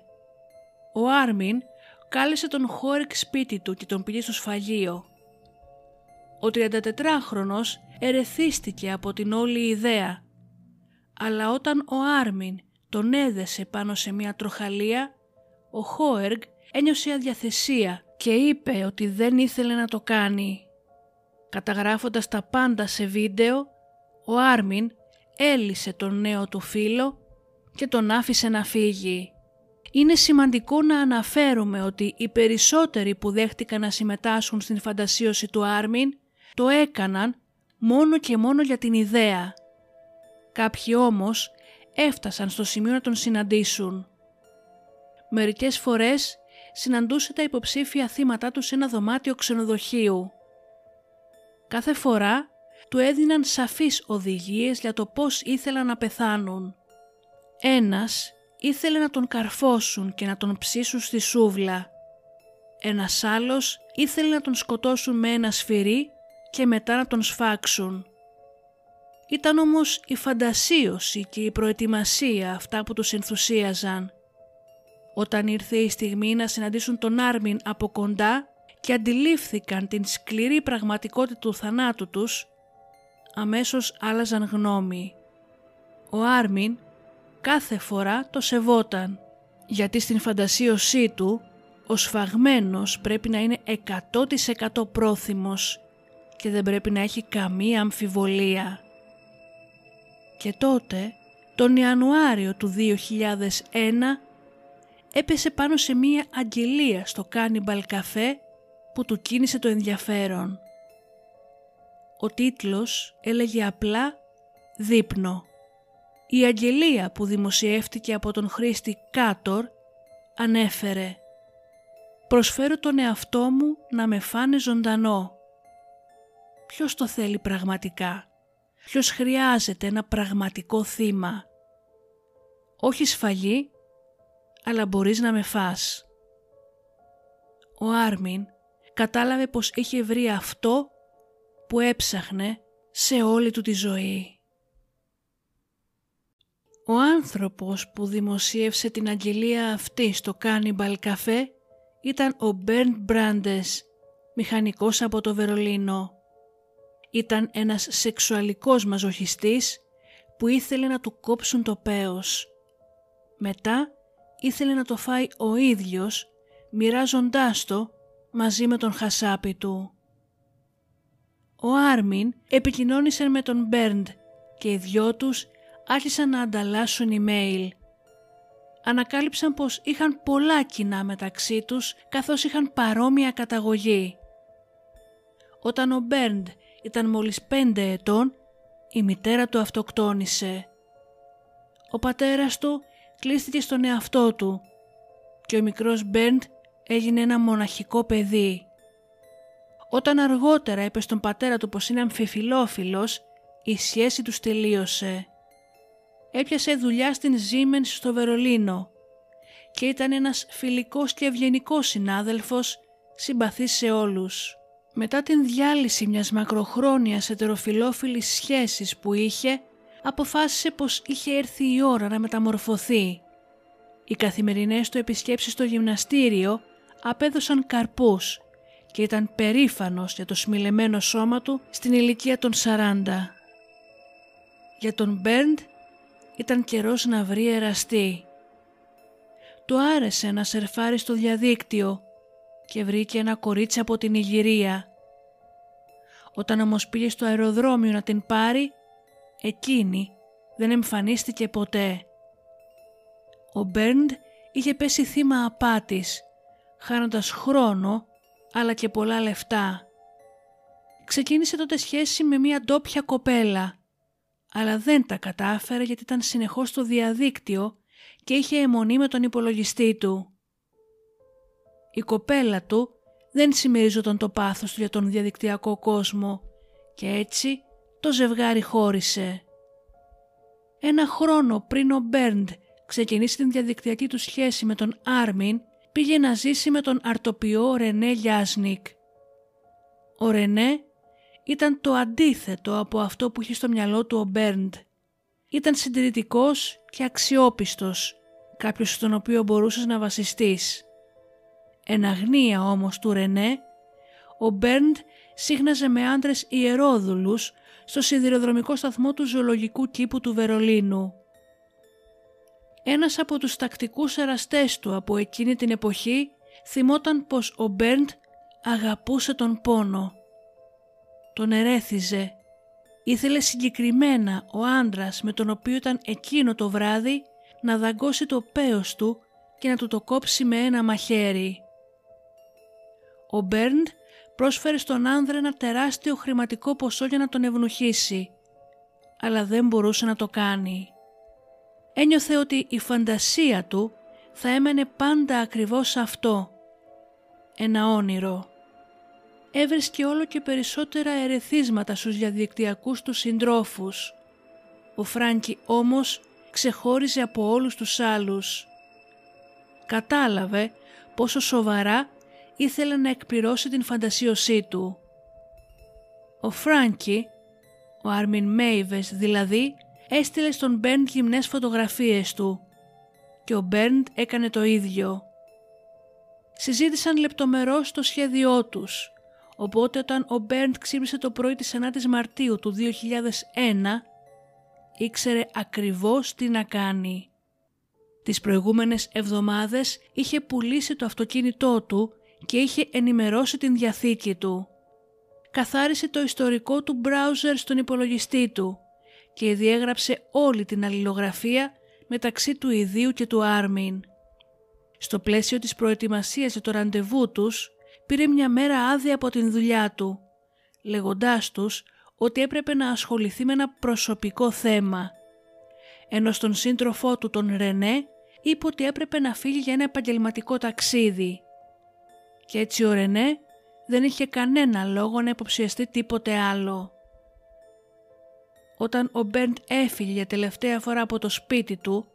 Ο Άρμιν κάλεσε τον Χόρεκ σπίτι του και τον πήγε στο σφαγείο. Ο 34χρονος ερεθίστηκε από την όλη ιδέα, αλλά όταν ο Άρμιν τον έδεσε πάνω σε μια τροχαλία, ο Χόεργ ένιωσε αδιαθεσία και είπε ότι δεν ήθελε να το κάνει. Καταγράφοντας τα πάντα σε βίντεο, ο Άρμιν έλυσε τον νέο του φίλο και τον άφησε να φύγει. Είναι σημαντικό να αναφέρουμε ότι οι περισσότεροι που δέχτηκαν να συμμετάσχουν στην φαντασίωση του Άρμιν το έκαναν μόνο και μόνο για την ιδέα. Κάποιοι όμως έφτασαν στο σημείο να τον συναντήσουν. Μερικές φορές συναντούσε τα υποψήφια θύματα του σε ένα δωμάτιο ξενοδοχείου. Κάθε φορά του έδιναν σαφείς οδηγίες για το πώς ήθελαν να πεθάνουν. Ένας ήθελε να τον καρφώσουν και να τον ψήσουν στη σούβλα. Ένας άλλος ήθελε να τον σκοτώσουν με ένα σφυρί και μετά να τον σφάξουν. Ήταν όμως η φαντασίωση και η προετοιμασία αυτά που τους ενθουσίαζαν. Όταν ήρθε η στιγμή να συναντήσουν τον Άρμιν από κοντά και αντιλήφθηκαν την σκληρή πραγματικότητα του θανάτου τους, αμέσως άλλαζαν γνώμη. Ο Άρμιν κάθε φορά το σεβόταν, γιατί στην φαντασίωσή του ο σφαγμένος πρέπει να είναι 100% πρόθυμος και δεν πρέπει να έχει καμία αμφιβολία. Και τότε, τον Ιανουάριο του 2001, έπεσε πάνω σε μία αγγελία στο κάνιμπαλ καφέ που του κίνησε το ενδιαφέρον. Ο τίτλος έλεγε απλά «Δείπνο». Η αγγελία που δημοσιεύτηκε από τον χρήστη Κάτορ ανέφερε «Προσφέρω τον εαυτό μου να με φάνε ζωντανό». Ποιος το θέλει πραγματικά; Ποιος χρειάζεται ένα πραγματικό θύμα; Όχι σφαγή, αλλά μπορείς να με φας. Ο Άρμιν κατάλαβε πως είχε βρει αυτό που έψαχνε σε όλη του τη ζωή. Ο άνθρωπος που δημοσίευσε την αγγελία αυτή στο Cannibal Café ήταν ο Μπέρντ Μπράντες, μηχανικός από το Βερολίνο. Ήταν ένας σεξουαλικός μαζοχιστής που ήθελε να του κόψουν το πέος. Μετά ήθελε να το φάει ο ίδιος μοιράζοντάς το μαζί με τον χασάπι του. Ο Άρμιν επικοινώνησε με τον Μπέρντ και οι δυο τους άρχισαν να ανταλλάσσουν email. Ανακάλυψαν πως είχαν πολλά κοινά μεταξύ τους καθώς είχαν παρόμοια καταγωγή. Όταν ο Μπέρντ ήταν μόλις πέντε ετών, η μητέρα του αυτοκτόνησε. Ο πατέρας του κλείστηκε στον εαυτό του και ο μικρός Μπέρντ έγινε ένα μοναχικό παιδί. Όταν αργότερα είπε στον πατέρα του πως είναι αμφιφιλόφιλος, η σχέση τους τελείωσε. Έπιασε δουλειά στην Siemens στο Βερολίνο και ήταν ένας φιλικός και ευγενικός συνάδελφος, συμπαθής σε όλους. Μετά την διάλυση μιας μακροχρόνιας ετεροφιλόφιλης σχέσης που είχε, αποφάσισε πως είχε έρθει η ώρα να μεταμορφωθεί. Οι καθημερινές του επισκέψεις στο γυμναστήριο απέδωσαν καρπούς και ήταν περήφανος για το σμιλεμένο σώμα του στην ηλικία των 40. Για τον Μπέρντ ήταν καιρός να βρει εραστή. Του άρεσε να σερφάρει στο διαδίκτυο και βρήκε ένα κορίτσι από την Ιγυρία. Όταν όμως πήγε στο αεροδρόμιο να την πάρει, εκείνη δεν εμφανίστηκε ποτέ. Ο Μπέρντ είχε πέσει θύμα απάτης, χάνοντας χρόνο αλλά και πολλά λεφτά. Ξεκίνησε τότε σχέση με μια ντόπια κοπέλα, αλλά δεν τα κατάφερε γιατί ήταν συνεχώς στο διαδίκτυο και είχε αιμονή με τον υπολογιστή του. Η κοπέλα του δεν συμμεριζόταν το πάθος του για τον διαδικτυακό κόσμο και έτσι το ζευγάρι χώρισε. Ένα χρόνο πριν ο Μπέρντ ξεκινήσει την διαδικτυακή του σχέση με τον Άρμιν, πήγε να ζήσει με τον αρτοπιό Ρενέ Λιάσνικ. Ο Ρενέ ήταν το αντίθετο από αυτό που είχε στο μυαλό του ο Μπέρντ. Ήταν συντηρητικός και αξιόπιστος, κάποιος στον οποίο μπορούσες να βασιστείς. Εν αγνία όμως του Ρενέ, ο Μπέρντ σύχναζε με άντρες ιερόδουλους στο σιδηροδρομικό σταθμό του ζωολογικού κήπου του Βερολίνου. Ένας από τους τακτικούς εραστές του από εκείνη την εποχή θυμόταν πως ο Μπέρντ αγαπούσε τον πόνο. Τον ερέθιζε. Ήθελε συγκεκριμένα ο άντρας με τον οποίο ήταν εκείνο το βράδυ να δαγκώσει το πέος του και να του το κόψει με ένα μαχαίρι. Ο Μπέρντ πρόσφερε στον άνδρα ένα τεράστιο χρηματικό ποσό για να τον ευνουχίσει, αλλά δεν μπορούσε να το κάνει. Ένιωθε ότι η φαντασία του θα έμενε πάντα ακριβώς αυτό, ένα όνειρο. έβρισκε όλο και περισσότερα ερεθίσματα στους διαδικτυακούς του συντρόφους. Ο Φράνκι όμως ξεχώριζε από όλους τους άλλους. Κατάλαβε πόσο σοβαρά ήθελε να εκπληρώσει την φαντασίωσή του. Ο Φράνκι, ο Άρμιν Μέιβες δηλαδή, έστειλε στον Μπέρντ γυμνές φωτογραφίες του και ο Μπέρντ έκανε το ίδιο. Συζήτησαν λεπτομερώς το σχέδιό τους, οπότε όταν ο Μπέρντ ξύπνησε το πρωί της 9ης Μαρτίου του 2001, ήξερε ακριβώς τι να κάνει. Τις προηγούμενες εβδομάδες είχε πουλήσει το αυτοκίνητό του και είχε ενημερώσει την διαθήκη του. Καθάρισε το ιστορικό του browser στον υπολογιστή του και διέγραψε όλη την αλληλογραφία μεταξύ του ιδίου και του Άρμιν. Στο πλαίσιο της προετοιμασίας για το ραντεβού τους, πήρε μια μέρα άδεια από την δουλειά του, λέγοντάς τους ότι έπρεπε να ασχοληθεί με ένα προσωπικό θέμα. Ενώ στον σύντροφό του τον Ρενέ είπε ότι έπρεπε να φύγει για ένα επαγγελματικό ταξίδι. Και έτσι ο Ρενέ δεν είχε κανένα λόγο να υποψιαστεί τίποτε άλλο. Όταν ο Μπέρντ έφυγε για τελευταία φορά από το σπίτι του,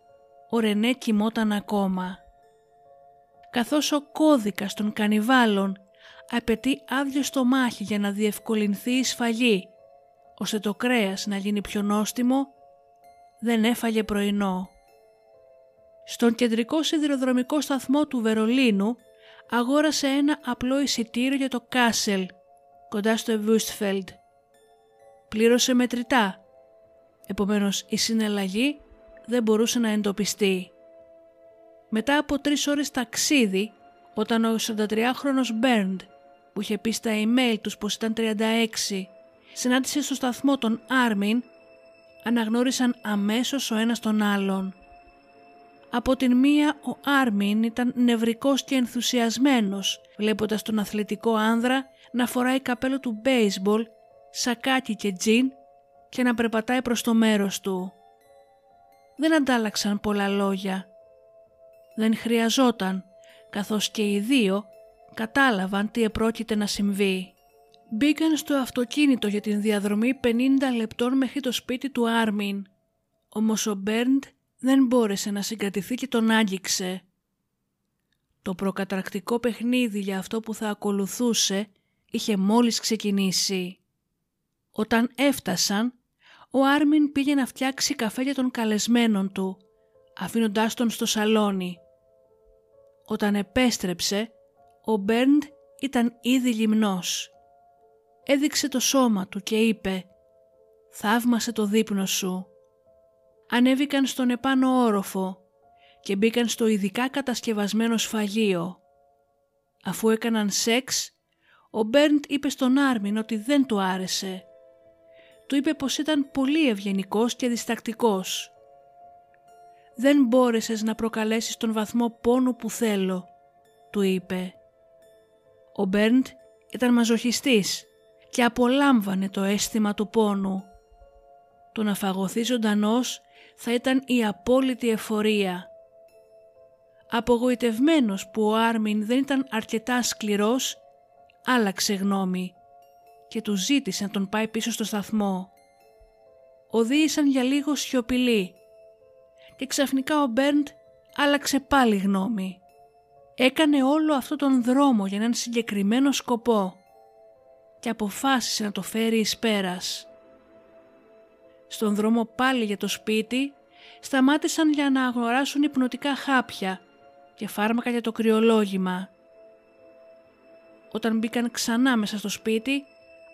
ο Ρενέ κοιμόταν ακόμα. Καθώς ο κώδικας των κανιβάλων απαιτεί άδειο στομάχι για να διευκολυνθεί η σφαγή, ώστε το κρέας να γίνει πιο νόστιμο, δεν έφαγε πρωινό. Στον κεντρικό σιδηροδρομικό σταθμό του Βερολίνου αγόρασε ένα απλό εισιτήριο για το Κάσελ, κοντά στο Εβούστφελντ. Πλήρωσε μετρητά, επομένως η συναλλαγή δεν μπορούσε να εντοπιστεί. Μετά από τρεις ώρες ταξίδι, όταν ο 43χρονος Μπέρντ, που είχε πει στα email τους πως ήταν 36, συνάντησε στο σταθμό τον Άρμιν, αναγνώρισαν αμέσως ο ένας τον άλλον. Από την μία ο Άρμιν ήταν νευρικός και ενθουσιασμένος βλέποντας τον αθλητικό άνδρα να φοράει καπέλο του μπέισμπολ, σακάκι και τζιν και να περπατάει προς το μέρος του. Δεν αντάλλαξαν πολλά λόγια. Δεν χρειαζόταν, καθώς και οι δύο κατάλαβαν τι επρόκειται να συμβεί. Μπήκαν στο αυτοκίνητο για την διαδρομή 50 λεπτών μέχρι το σπίτι του Άρμιν. Όμως ο Μπέρντ δεν μπόρεσε να συγκρατηθεί και τον άγγιξε. Το προκατρακτικό παιχνίδι για αυτό που θα ακολουθούσε είχε μόλις ξεκινήσει. Όταν έφτασαν, ο Άρμιν πήγε να φτιάξει καφέ για τον καλεσμένον του, αφήνοντάς τον στο σαλόνι. Όταν επέστρεψε, ο Μπέρντ ήταν ήδη λιμνός. Έδειξε το σώμα του και είπε «Θαύμασε το δείπνο σου» ανέβηκαν στον επάνω όροφο και μπήκαν στο ειδικά κατασκευασμένο σφαγείο. Αφού έκαναν σεξ, ο Μπέρντ είπε στον Άρμιν ότι δεν του άρεσε. Του είπε πως ήταν πολύ ευγενικός και διστακτικός. «Δεν μπόρεσες να προκαλέσεις τον βαθμό πόνου που θέλω», του είπε. Ο Μπέρντ ήταν μαζοχιστής και απολάμβανε το αίσθημα του πόνου. Το να φαγωθεί ζωντανός θα ήταν η απόλυτη εφορία. Απογοητευμένος που ο Άρμιν δεν ήταν αρκετά σκληρός, άλλαξε γνώμη και του ζήτησε να τον πάει πίσω στο σταθμό. Οδήγησαν για λίγο σιωπηλοί και ξαφνικά ο Μπέρντ άλλαξε πάλι γνώμη. Έκανε όλο αυτό τον δρόμο για έναν συγκεκριμένο σκοπό και αποφάσισε να το φέρει εις πέρας. Στον δρόμο πάλι για το σπίτι σταμάτησαν για να αγοράσουν υπνοτικά χάπια και φάρμακα για το κρυολόγημα. Όταν μπήκαν ξανά μέσα στο σπίτι,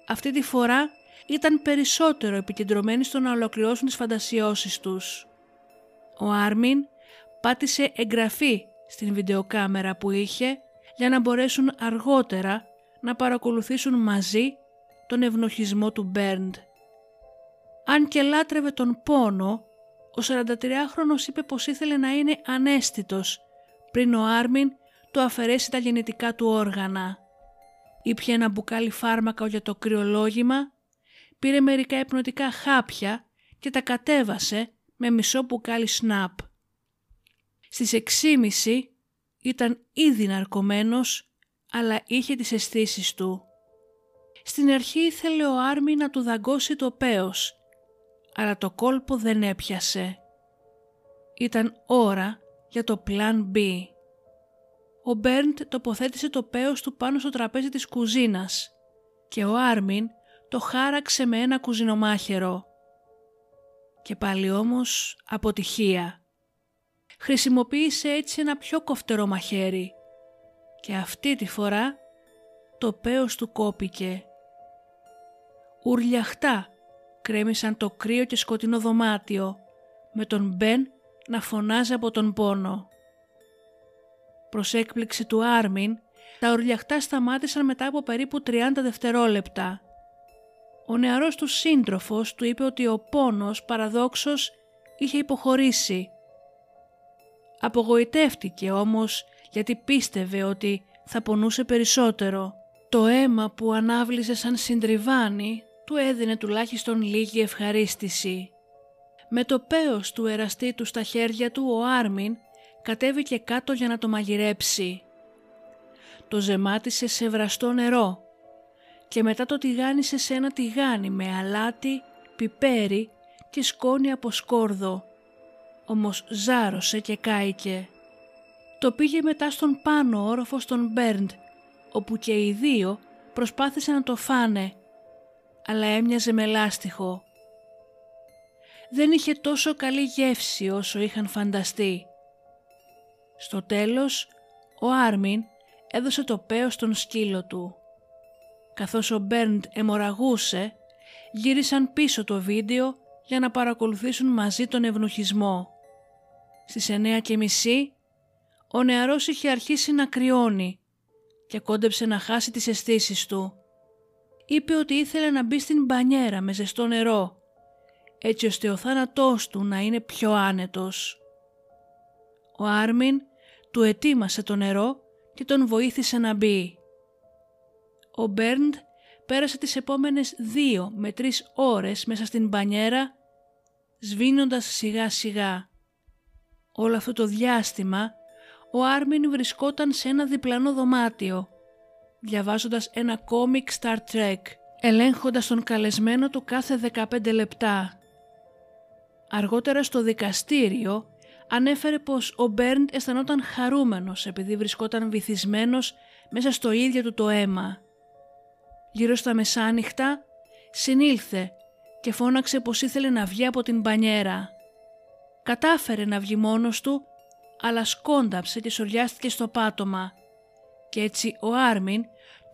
αυτή τη φορά ήταν περισσότερο επικεντρωμένοι στο να ολοκληρώσουν τις φαντασιώσεις τους. Ο Άρμιν πάτησε εγγραφή στην βιντεοκάμερα που είχε για να μπορέσουν αργότερα να παρακολουθήσουν μαζί τον ευνοχισμό του Μπέρντ. Αν και λάτρευε τον πόνο, ο 43χρονος είπε πως ήθελε να είναι ανέστητος πριν ο Άρμιν του αφαιρέσει τα γενετικά του όργανα. Ήπια ένα μπουκάλι φάρμακα για το κρυολόγημα, πήρε μερικά υπνοτικά χάπια και τα κατέβασε με μισό μπουκάλι σναπ. Στις 6.30 ήταν ήδη ναρκωμένος, αλλά είχε τις αισθήσεις του. Στην αρχή ήθελε ο Άρμιν να του δαγκώσει το πέος, αλλά το κόλπο δεν έπιασε. Ήταν ώρα για το Plan B. Ο Μπέρντ τοποθέτησε το πέος του πάνω στο τραπέζι της κουζίνας και ο Άρμιν το χάραξε με ένα κουζινομάχαιρο. Και πάλι όμως αποτυχία. Χρησιμοποίησε έτσι ένα πιο κοφτερό μαχαίρι και αυτή τη φορά το πέος του κόπηκε. Ουρλιαχτά κρέμισαν το κρύο και σκοτεινό δωμάτιο με τον Μπεν να φωνάζει από τον πόνο. Προς έκπληξη του Άρμιν, τα ουρλιαχτά σταμάτησαν μετά από περίπου 30 δευτερόλεπτα. Ο νεαρός του σύντροφος του είπε ότι ο πόνος παραδόξως είχε υποχωρήσει. Απογοητεύτηκε όμως γιατί πίστευε ότι θα πονούσε περισσότερο. Το αίμα που ανάβλησε σαν συντριβάνι του έδινε τουλάχιστον λίγη ευχαρίστηση. Με το πέος του εραστή του στα χέρια του ο Άρμιν κατέβηκε κάτω για να το μαγειρέψει. Το ζεμάτισε σε βραστό νερό και μετά το τηγάνισε σε ένα τηγάνι με αλάτι, πιπέρι και σκόνη από σκόρδο. Όμως ζάρωσε και κάηκε. Το πήγε μετά στον πάνω όροφο στον Μπέρντ, όπου και οι δύο προσπάθησαν να το φάνε, αλλά έμοιαζε με λάστιχο. Δεν είχε τόσο καλή γεύση όσο είχαν φανταστεί. Στο τέλος, ο Άρμιν έδωσε το πέος στον σκύλο του. Καθώς ο Μπέρντ εμοραγούσε, γύρισαν πίσω το βίντεο για να παρακολουθήσουν μαζί τον ευνουχισμό. Στις εννέα και μισή, ο νεαρός είχε αρχίσει να κρυώνει και κόντεψε να χάσει τις αισθήσεις του. Είπε ότι ήθελε να μπει στην μπανιέρα με ζεστό νερό, έτσι ώστε ο θάνατός του να είναι πιο άνετος. Ο Άρμιν του ετοίμασε το νερό και τον βοήθησε να μπει. Ο Μπέρντ πέρασε τις επόμενες δύο με τρεις ώρες μέσα στην μπανιέρα, σβήνοντας σιγά σιγά. Όλο αυτό το διάστημα ο Άρμιν βρισκόταν σε ένα διπλανό δωμάτιο, διαβάζοντας ένα κόμικ Star Trek, ελέγχοντας τον καλεσμένο του κάθε 15 λεπτά. Αργότερα στο δικαστήριο ανέφερε πως ο Μπέρντ αισθανόταν χαρούμενος επειδή βρισκόταν βυθισμένος μέσα στο ίδιο του το αίμα. Γύρω στα μεσάνυχτα συνήλθε και φώναξε πως ήθελε να βγει από την μπανιέρα. Κατάφερε να βγει μόνος του, αλλά σκόνταψε και σοριάστηκε στο πάτωμα και έτσι ο Άρμιν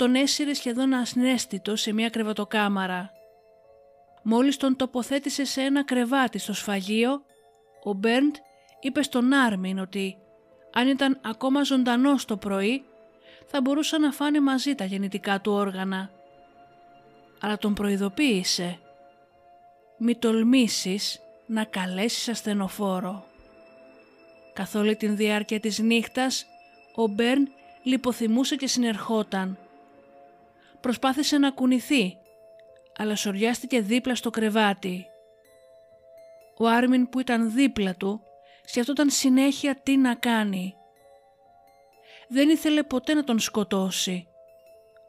τον έσυρε σχεδόν ασνέστητο σε μια κρεβατοκάμαρα. Μόλις τον τοποθέτησε σε ένα κρεβάτι στο σφαγείο, ο Μπέρντ είπε στον Άρμιν ότι αν ήταν ακόμα ζωντανός το πρωί θα μπορούσαν να φάνε μαζί τα γεννητικά του όργανα. Αλλά τον προειδοποίησε «Μη τολμήσεις να καλέσεις ασθενοφόρο». Καθ' όλη την διάρκεια της νύχτας ο Μπέρν λιποθυμούσε και συνερχόταν. Προσπάθησε να κουνηθεί, αλλά σοριάστηκε δίπλα στο κρεβάτι. Ο Άρμιν που ήταν δίπλα του σκεφτόταν συνέχεια τι να κάνει. Δεν ήθελε ποτέ να τον σκοτώσει,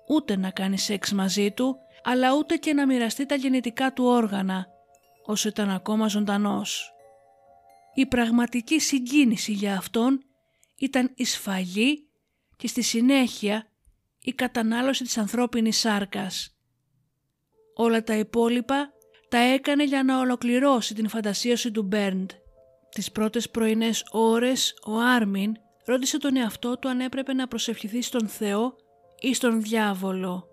ούτε να κάνει σεξ μαζί του, αλλά ούτε και να μοιραστεί τα γεννητικά του όργανα, όσο ήταν ακόμα ζωντανός. Η πραγματική συγκίνηση για αυτόν ήταν η σφαγή και στη συνέχεια η κατανάλωση της ανθρώπινης σάρκας. Όλα τα υπόλοιπα τα έκανε για να ολοκληρώσει την φαντασίωση του Μπέρντ. Τις πρώτες πρωινές ώρες ο Άρμιν ρώτησε τον εαυτό του αν έπρεπε να προσευχηθεί στον Θεό ή στον διάβολο.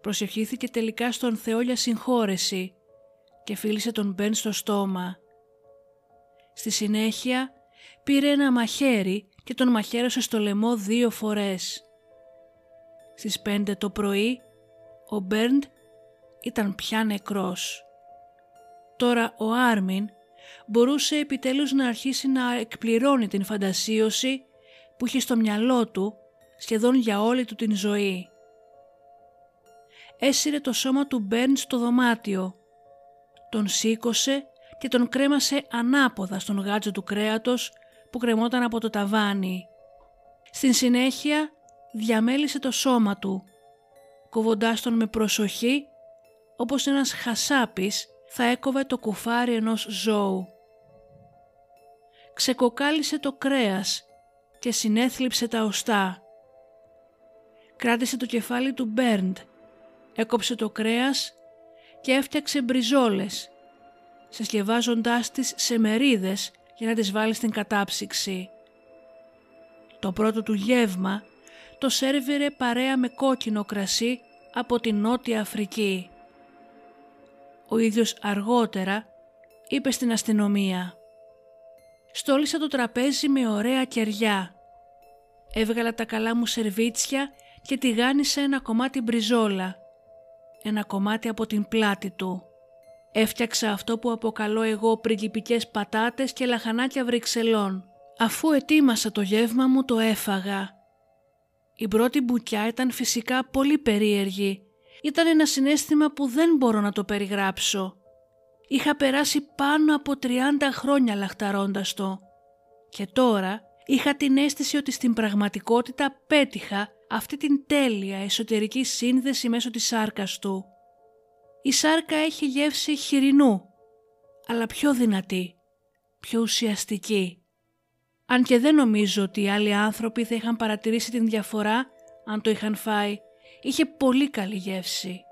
Προσευχήθηκε τελικά στον Θεό για συγχώρεση και φίλησε τον Μπεν στο στόμα. Στη συνέχεια πήρε ένα μαχαίρι και τον μαχαίρωσε στο λαιμό δύο φορές. Στις πέντε το πρωί ο Μπέρντ ήταν πια νεκρός. Τώρα ο Άρμιν μπορούσε επιτέλους να αρχίσει να εκπληρώνει την φαντασίωση που είχε στο μυαλό του σχεδόν για όλη του την ζωή. Έσυρε το σώμα του Μπέρντ στο δωμάτιο, τον σήκωσε και τον κρέμασε ανάποδα στον γάτζο του κρέατος που κρεμόταν από το ταβάνι. Στην συνέχεια διαμέλισε το σώμα του, κοβοντάς τον με προσοχή, όπως ένας χασάπης θα έκοβε το κουφάρι ενός ζώου. Ξεκοκάλισε το κρέας και συνέθλιψε τα οστά. Κράτησε το κεφάλι του Μπέρντ, έκοψε το κρέας και έφτιαξε μπριζόλες, συσκευάζοντάς τις σε μερίδες για να τις βάλει στην κατάψυξη. Το πρώτο του γεύμα το σέρβιρε παρέα με κόκκινο κρασί από την Νότια Αφρική. Ο ίδιος αργότερα είπε στην αστυνομία «Στόλισα το τραπέζι με ωραία κεριά. Έβγαλα τα καλά μου σερβίτσια και τηγάνισα ένα κομμάτι μπριζόλα. Ένα κομμάτι από την πλάτη του. Έφτιαξα αυτό που αποκαλώ εγώ πριγκιπικές πατάτες και λαχανάκια βρυξελών. Αφού ετοίμασα το γεύμα μου το έφαγα. Η πρώτη μπουκιά ήταν φυσικά πολύ περίεργη. Ήταν ένα συνέστημα που δεν μπορώ να το περιγράψω. Είχα περάσει πάνω από 30 χρόνια λαχταρώντας το. Και τώρα είχα την αίσθηση ότι στην πραγματικότητα πέτυχα αυτή την τέλεια εσωτερική σύνδεση μέσω της σάρκας του. Η σάρκα έχει γεύση χοιρινού, αλλά πιο δυνατή, πιο ουσιαστική. Αν και δεν νομίζω ότι οι άλλοι άνθρωποι θα είχαν παρατηρήσει την διαφορά αν το είχαν φάει, είχε πολύ καλή γεύση.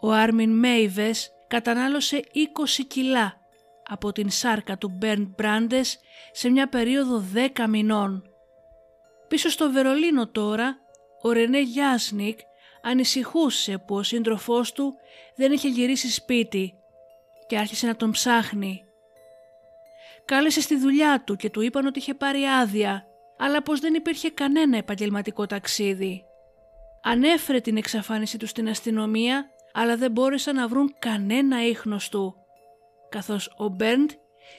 Ο Άρμιν Μέιβες κατανάλωσε 20 κιλά από την σάρκα του Μπέρντ Μπράντες σε μια περίοδο 10 μηνών. Πίσω στο Βερολίνο τώρα, ο Ρενέ Γιάσνικ ανησυχούσε που ο σύντροφός του δεν είχε γυρίσει σπίτι και άρχισε να τον ψάχνει. Κάλεσε στη δουλειά του και του είπαν ότι είχε πάρει άδεια, αλλά πως δεν υπήρχε κανένα επαγγελματικό ταξίδι. Ανέφερε την εξαφάνιση του στην αστυνομία, αλλά δεν μπόρεσαν να βρουν κανένα ίχνος του, καθώς ο Μπέρντ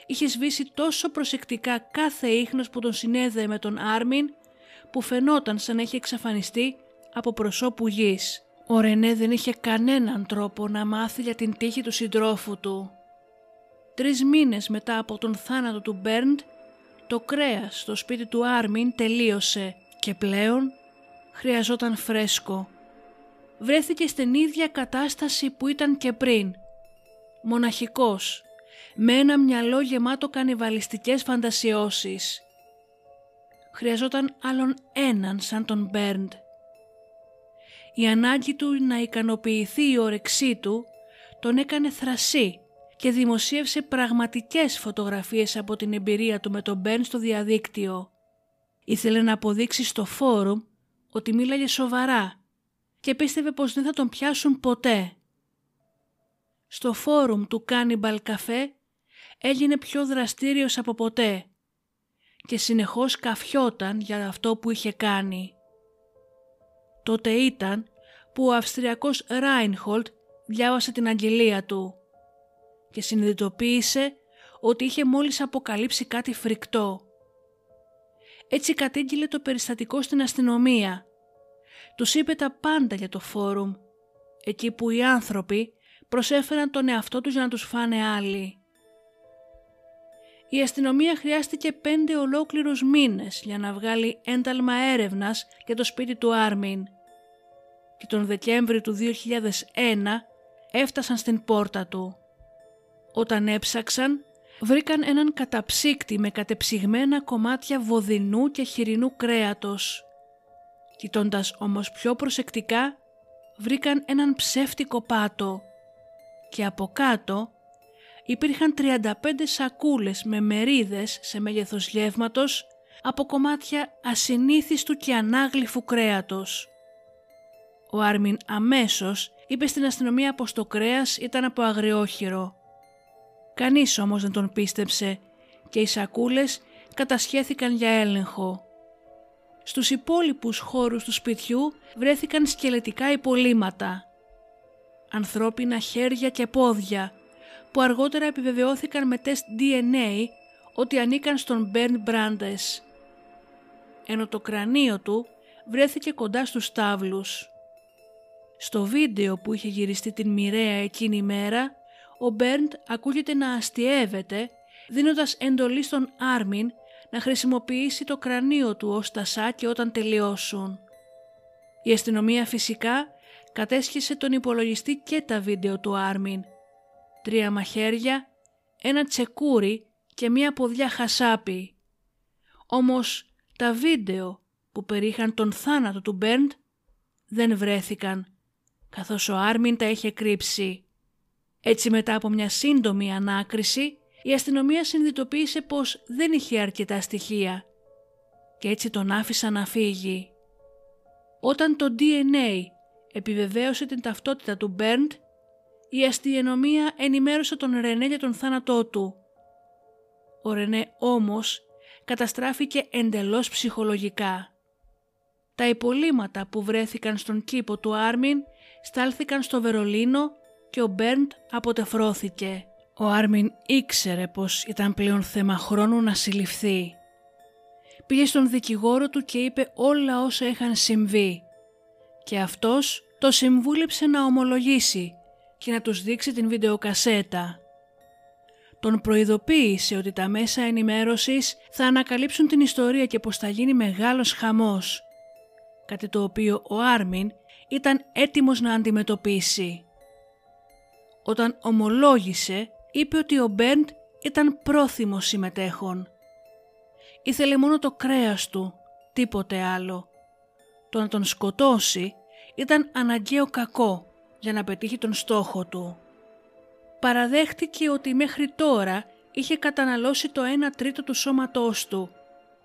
είχε σβήσει τόσο προσεκτικά κάθε ίχνος που τον συνέδεε με τον Άρμιν, που φαινόταν σαν να έχει εξαφανιστεί από προσώπου γης. Ο Ρενέ δεν είχε κανέναν τρόπο να μάθει για την τύχη του συντρόφου του. Τρεις μήνες μετά από τον θάνατο του Μπέρντ, το κρέας στο σπίτι του Άρμιν τελείωσε και πλέον χρειαζόταν φρέσκο. Βρέθηκε στην ίδια κατάσταση που ήταν και πριν. Μοναχικός, με ένα μυαλό γεμάτο κανιβαλιστικές φαντασιώσεις. Χρειαζόταν άλλον έναν σαν τον Μπέρντ η ανάγκη του να ικανοποιηθεί η όρεξή του τον έκανε θρασί και δημοσίευσε πραγματικές φωτογραφίες από την εμπειρία του με τον Μπεν στο διαδίκτυο. Ήθελε να αποδείξει στο φόρουμ ότι μίλαγε σοβαρά και πίστευε πως δεν θα τον πιάσουν ποτέ. Στο φόρουμ του Cannibal Café έγινε πιο δραστήριος από ποτέ και συνεχώς καφιόταν για αυτό που είχε κάνει. Τότε ήταν που ο Αυστριακός Ράινχολτ διάβασε την αγγελία του και συνειδητοποίησε ότι είχε μόλις αποκαλύψει κάτι φρικτό. Έτσι κατήγγειλε το περιστατικό στην αστυνομία. Τους είπε τα πάντα για το φόρουμ, εκεί που οι άνθρωποι προσέφεραν τον εαυτό τους για να τους φάνε άλλοι. Η αστυνομία χρειάστηκε πέντε ολόκληρους μήνες για να βγάλει ένταλμα έρευνας για το σπίτι του Άρμιν και τον Δεκέμβρη του 2001 έφτασαν στην πόρτα του. Όταν έψαξαν, βρήκαν έναν καταψύκτη με κατεψυγμένα κομμάτια βοδινού και χοιρινού κρέατος. Κοιτώντας όμως πιο προσεκτικά, βρήκαν έναν ψεύτικο πάτο και από κάτω υπήρχαν 35 σακούλες με μερίδες σε μέγεθος γεύματος από κομμάτια ασυνήθιστου και ανάγλυφου κρέατος. Ο Άρμιν αμέσως είπε στην αστυνομία πως το κρέας ήταν από αγριόχειρο. Κανείς όμως δεν τον πίστεψε και οι σακούλες κατασχέθηκαν για έλεγχο. Στους υπόλοιπους χώρους του σπιτιού βρέθηκαν σκελετικά υπολείμματα. Ανθρώπινα χέρια και πόδια που αργότερα επιβεβαιώθηκαν με τεστ DNA ότι ανήκαν στον Μπέρν Μπράντες. Ενώ το κρανίο του βρέθηκε κοντά στους τάβλους. Στο βίντεο που είχε γυριστεί την μοιραία εκείνη μέρα, ο Μπέρντ ακούγεται να αστιεύεται, δίνοντας εντολή στον Άρμιν να χρησιμοποιήσει το κρανίο του ως τασάκι όταν τελειώσουν. Η αστυνομία φυσικά κατέσχισε τον υπολογιστή και τα βίντεο του Άρμιν. Τρία μαχαίρια, ένα τσεκούρι και μία ποδιά χασάπι. Όμως τα βίντεο που περίχαν τον θάνατο του Μπέρντ δεν βρέθηκαν, καθώς ο Άρμιν τα είχε κρύψει. Έτσι μετά από μια σύντομη ανάκριση, η αστυνομία συνειδητοποίησε πως δεν είχε αρκετά στοιχεία και έτσι τον άφησαν να φύγει. Όταν το DNA επιβεβαίωσε την ταυτότητα του Μπέρντ, η αστυνομία ενημέρωσε τον Ρενέ για τον θάνατό του. Ο Ρενέ όμως καταστράφηκε εντελώς ψυχολογικά. Τα υπολείμματα που βρέθηκαν στον κήπο του Άρμιν στάλθηκαν στο Βερολίνο και ο Μπέρντ αποτεφρώθηκε. Ο Άρμιν ήξερε πως ήταν πλέον θέμα χρόνου να συλληφθεί. Πήγε στον δικηγόρο του και είπε όλα όσα είχαν συμβεί και αυτός το συμβούλεψε να ομολογήσει και να τους δείξει την βιντεοκασέτα. Τον προειδοποίησε ότι τα μέσα ενημέρωσης θα ανακαλύψουν την ιστορία και πως θα γίνει μεγάλος χαμός, κάτι το οποίο ο Άρμιν ήταν έτοιμος να αντιμετωπίσει. Όταν ομολόγησε, είπε ότι ο Μπέρντ ήταν πρόθυμος συμμετέχον. Ήθελε μόνο το κρέας του, τίποτε άλλο. Το να τον σκοτώσει ήταν αναγκαίο κακό για να πετύχει τον στόχο του. Παραδέχτηκε ότι μέχρι τώρα είχε καταναλώσει το 1 τρίτο του σώματός του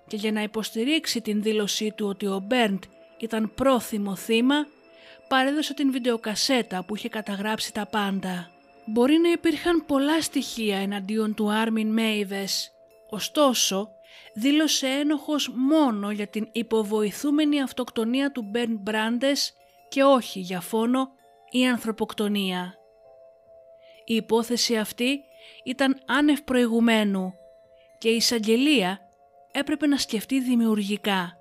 και για να υποστηρίξει την δήλωσή του ότι ο Μπέρντ ήταν πρόθυμο θύμα, παρέδωσε την βιντεοκασέτα που είχε καταγράψει τα πάντα. Μπορεί να υπήρχαν πολλά στοιχεία εναντίον του Άρμιν Μέιβες, ωστόσο δήλωσε ένοχος μόνο για την υποβοηθούμενη αυτοκτονία του Μπέρν Μπράντες και όχι για φόνο ή ανθρωποκτονία. Η υπόθεση αυτή ήταν άνευ προηγουμένου και η εισαγγελία έπρεπε να σκεφτεί δημιουργικά.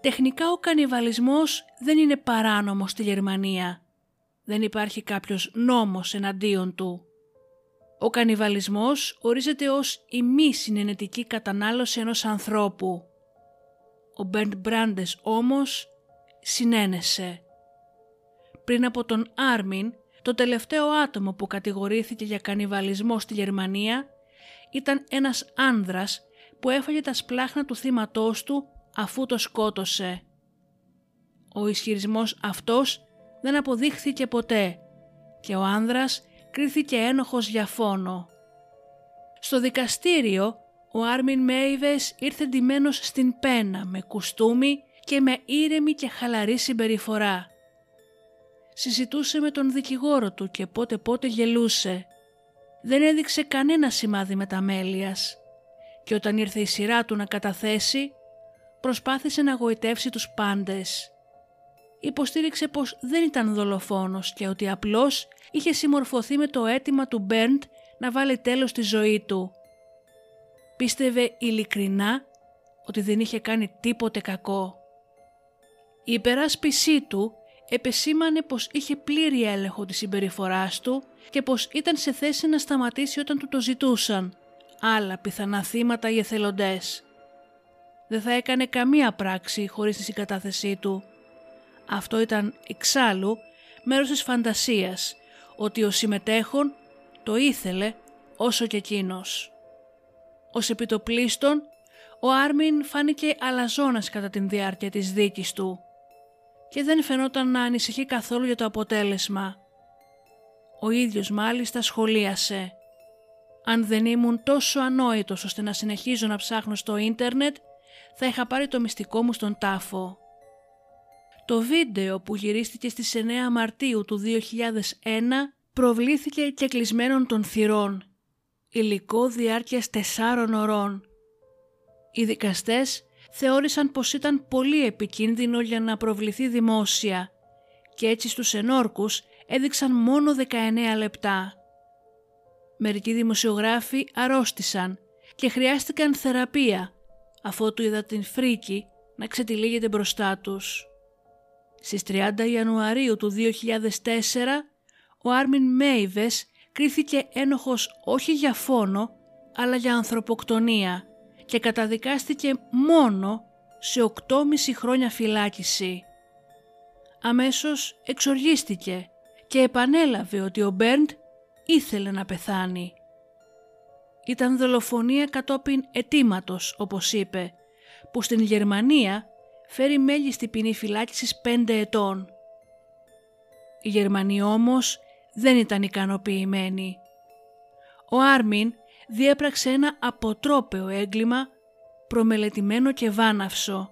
Τεχνικά ο κανιβαλισμός δεν είναι παράνομος στη Γερμανία. Δεν υπάρχει κάποιος νόμος εναντίον του. Ο κανιβαλισμός ορίζεται ως η μη συνενετική κατανάλωση ενός ανθρώπου. Ο Μπέρντ Μπράντες όμως συνένεσε. Πριν από τον Άρμιν, το τελευταίο άτομο που κατηγορήθηκε για κανιβαλισμό στη Γερμανία ήταν ένας άνδρας που έφαγε τα σπλάχνα του θύματός του αφού το σκότωσε. Ο ισχυρισμός αυτός δεν αποδείχθηκε ποτέ και ο άνδρας κρίθηκε ένοχος για φόνο. Στο δικαστήριο ο Άρμιν Μέιβες ήρθε ντυμένος στην πένα με κουστούμι και με ήρεμη και χαλαρή συμπεριφορά. Συζητούσε με τον δικηγόρο του και πότε πότε γελούσε. Δεν έδειξε κανένα σημάδι μεταμέλειας και όταν ήρθε η σειρά του να καταθέσει προσπάθησε να γοητεύσει τους πάντες. Υποστήριξε πως δεν ήταν δολοφόνος και ότι απλώς είχε συμμορφωθεί με το αίτημα του Μπέρντ να βάλει τέλος στη ζωή του. Πίστευε ειλικρινά ότι δεν είχε κάνει τίποτε κακό. Η υπεράσπισή του επεσήμανε πως είχε πλήρη έλεγχο της συμπεριφοράς του και πως ήταν σε θέση να σταματήσει όταν του το ζητούσαν, άλλα πιθανά θύματα ή εθελοντές. Δεν θα έκανε καμία πράξη χωρίς τη συγκατάθεσή του. Αυτό ήταν εξάλλου μέρος της φαντασίας ότι ο συμμετέχον το ήθελε όσο και εκείνος. Ως επιτοπλίστων, ο Άρμιν φάνηκε αλαζόνας κατά την διάρκεια της δίκης του και δεν φαινόταν να ανησυχεί καθόλου για το αποτέλεσμα. Ο ίδιος μάλιστα σχολίασε «Αν δεν ήμουν τόσο ανόητος ώστε να συνεχίζω να ψάχνω στο ίντερνετ, θα είχα πάρει το μυστικό μου στον τάφο». Το βίντεο που γυρίστηκε στις 9 Μαρτίου του 2001 προβλήθηκε και κλεισμένων των θυρών, υλικό διάρκειας τεσσάρων ωρών. Οι δικαστές θεώρησαν πως ήταν πολύ επικίνδυνο για να προβληθεί δημόσια και έτσι στους ενόρκους έδειξαν μόνο 19 λεπτά. Μερικοί δημοσιογράφοι αρρώστησαν και χρειάστηκαν θεραπεία αφότου είδα την φρίκη να ξετυλίγεται μπροστά τους. Στις 30 Ιανουαρίου του 2004 ο Άρμιν Μέιβες κρίθηκε ένοχος όχι για φόνο αλλά για ανθρωποκτονία και καταδικάστηκε μόνο σε 8,5 χρόνια φυλάκιση. αμέσως εξοργίστηκε και επανέλαβε ότι ο Μπέρντ ήθελε να πεθάνει. Ήταν δολοφονία κατόπιν αιτήματο, όπως είπε, που στην Γερμανία φέρει μέγιστη ποινή φυλάκισης 5 ετών. Οι Γερμανοί όμως δεν ήταν ικανοποιημένοι. Ο Άρμιν διέπραξε ένα αποτρόπαιο έγκλημα προμελετημένο και βάναυσο.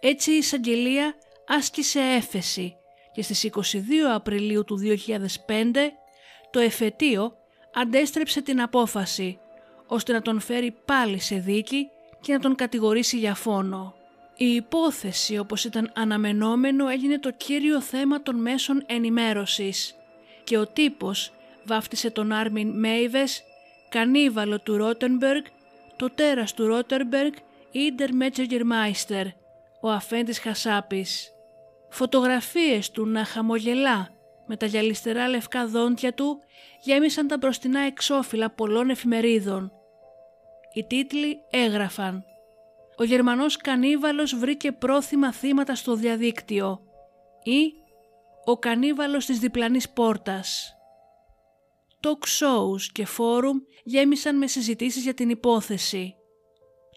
Έτσι η εισαγγελία άσκησε έφεση και στις 22 Απριλίου του 2005 το εφετείο αντέστρεψε την απόφαση ώστε να τον φέρει πάλι σε δίκη και να τον κατηγορήσει για φόνο. Η υπόθεση όπως ήταν αναμενόμενο έγινε το κύριο θέμα των μέσων ενημέρωσης και ο τύπος βάφτισε τον Άρμιν Μέιβες κανίβαλο του Ρότενμπεργκ, το τέρας του Ρότερμπεργκ ή Μέιτζεργερμάιστερ, ο αφέντης Χασάπης. Φωτογραφίες του να χαμογελά με τα γυαλιστερά λευκά δόντια του γέμισαν τα μπροστινά εξώφυλλα πολλών εφημερίδων. Οι τίτλοι έγραφαν «Ο Γερμανός κανίβαλος βρήκε πρόθυμα θύματα στο διαδίκτυο» ή «Ο κανίβαλος της διπλανής πόρτας». Talk shows και φόρουμ γέμισαν με συζητήσεις για την υπόθεση.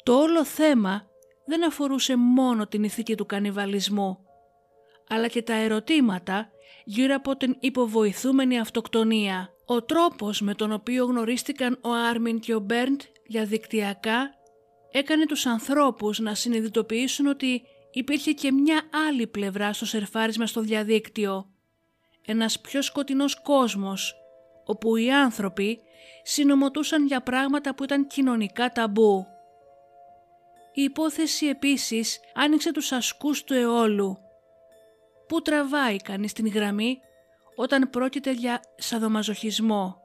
Το όλο θέμα δεν αφορούσε μόνο την ηθική του κανιβαλισμού, αλλά και τα ερωτήματα γύρω από την υποβοηθούμενη αυτοκτονία. Ο τρόπος με τον οποίο γνωρίστηκαν ο Άρμιν και ο Μπέρντ διαδικτυακά έκανε τους ανθρώπους να συνειδητοποιήσουν ότι υπήρχε και μια άλλη πλευρά στο σερφάρισμα στο διαδίκτυο. Ένας πιο σκοτεινός κόσμος, όπου οι άνθρωποι συνομωτούσαν για πράγματα που ήταν κοινωνικά ταμπού. Η υπόθεση επίσης άνοιξε τους ασκούς του αιώλου. Πού τραβάει κανείς την γραμμή όταν πρόκειται για σαδομαζοχισμό;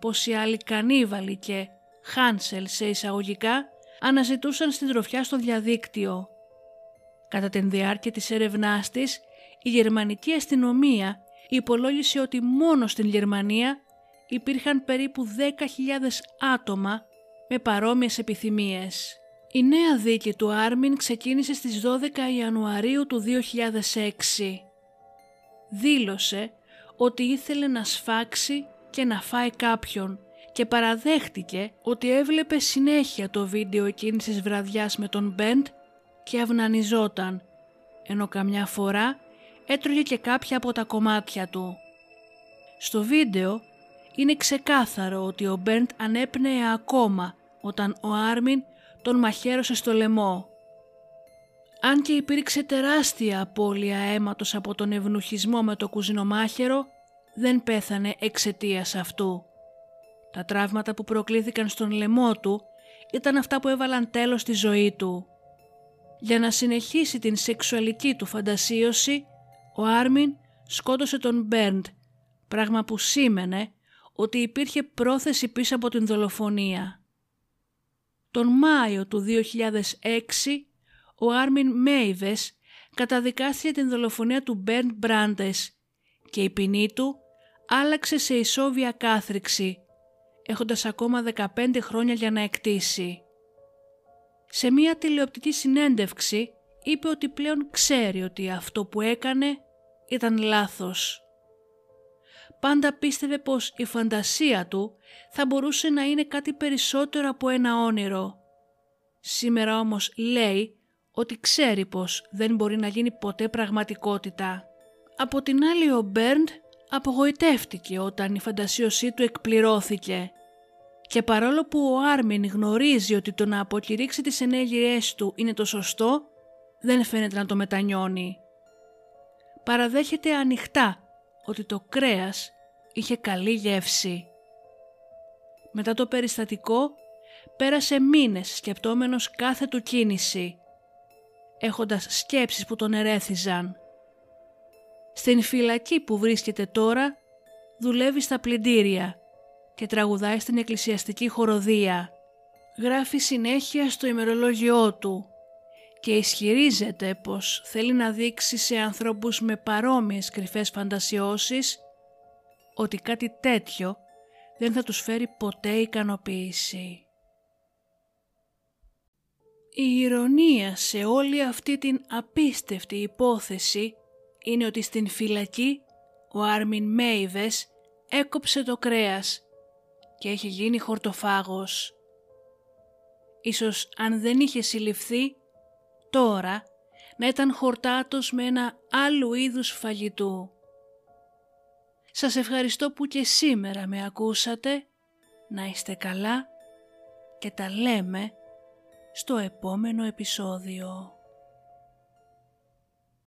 Πως οι άλλοι κανίβαλοι και Χάνσελ σε εισαγωγικά αναζητούσαν στην τροφιά στο διαδίκτυο. Κατά την διάρκεια της έρευνάς της, η γερμανική αστυνομία υπολόγισε ότι μόνο στην Γερμανία υπήρχαν περίπου 10.000 άτομα με παρόμοιες επιθυμίες. Η νέα δίκη του Άρμιν ξεκίνησε στις 12 Ιανουαρίου του 2006. Δήλωσε ότι ήθελε να σφάξει και να φάει κάποιον και παραδέχτηκε ότι έβλεπε συνέχεια το βίντεο εκείνης της βραδιάς με τον Μπέντ και αυνανιζόταν, ενώ καμιά φορά έτρωγε και κάποια από τα κομμάτια του. Στο βίντεο είναι ξεκάθαρο ότι ο Μπέντ ανέπνεε ακόμα όταν ο Άρμιν τον μαχαίρωσε στο λαιμό. Αν και υπήρξε τεράστια απώλεια αίματος από τον ευνουχισμό με το κουζινομάχαιρο, δεν πέθανε εξαιτίας αυτού. Τα τραύματα που προκλήθηκαν στον λαιμό του ήταν αυτά που έβαλαν τέλος στη ζωή του. Για να συνεχίσει την σεξουαλική του φαντασίωση, ο Άρμιν σκότωσε τον Μπέρντ, πράγμα που σήμαινε ότι υπήρχε πρόθεση πίσω από την δολοφονία. Τον Μάιο του 2006, ο Άρμιν Μέιβες καταδικάστηκε την δολοφονία του Μπέρντ Μπράντες και η ποινή του άλλαξε σε ισόβια κάθριξη, έχοντας ακόμα 15 χρόνια για να εκτίσει. Σε μία τηλεοπτική συνέντευξη είπε ότι πλέον ξέρει ότι αυτό που έκανε ήταν λάθος. Πάντα πίστευε πως η φαντασία του θα μπορούσε να είναι κάτι περισσότερο από ένα όνειρο. Σήμερα όμως λέει ότι ξέρει πως δεν μπορεί να γίνει ποτέ πραγματικότητα. Από την άλλη ο Μπέρντ απογοητεύτηκε όταν η φαντασίωσή του εκπληρώθηκε και παρόλο που ο Άρμιν γνωρίζει ότι το να αποκηρύξει τις ενέργειές του είναι το σωστό, δεν φαίνεται να το μετανιώνει. Παραδέχεται ανοιχτά ότι το κρέας είχε καλή γεύση. Μετά το περιστατικό πέρασε μήνες σκεπτόμενος κάθε του κίνηση, έχοντας σκέψεις που τον ερέθιζαν. Στην φυλακή που βρίσκεται τώρα δουλεύει στα πλυντήρια και τραγουδάει στην εκκλησιαστική χοροδία. Γράφει συνέχεια στο ημερολόγιό του και ισχυρίζεται πως θέλει να δείξει σε ανθρώπους με παρόμοιες κρυφές φαντασιώσεις ότι κάτι τέτοιο δεν θα τους φέρει ποτέ ικανοποίηση. Η ηρωνία σε όλη αυτή την απίστευτη υπόθεση είναι ότι στην φυλακή ο Άρμιν Μέιβες έκοψε το κρέας και έχει γίνει χορτοφάγος. Ίσως αν δεν είχε συλληφθεί, τώρα να ήταν χορτάτος με ένα άλλου είδους φαγητού. Σας ευχαριστώ που και σήμερα με ακούσατε, να είστε καλά και τα λέμε στο επόμενο επεισόδιο.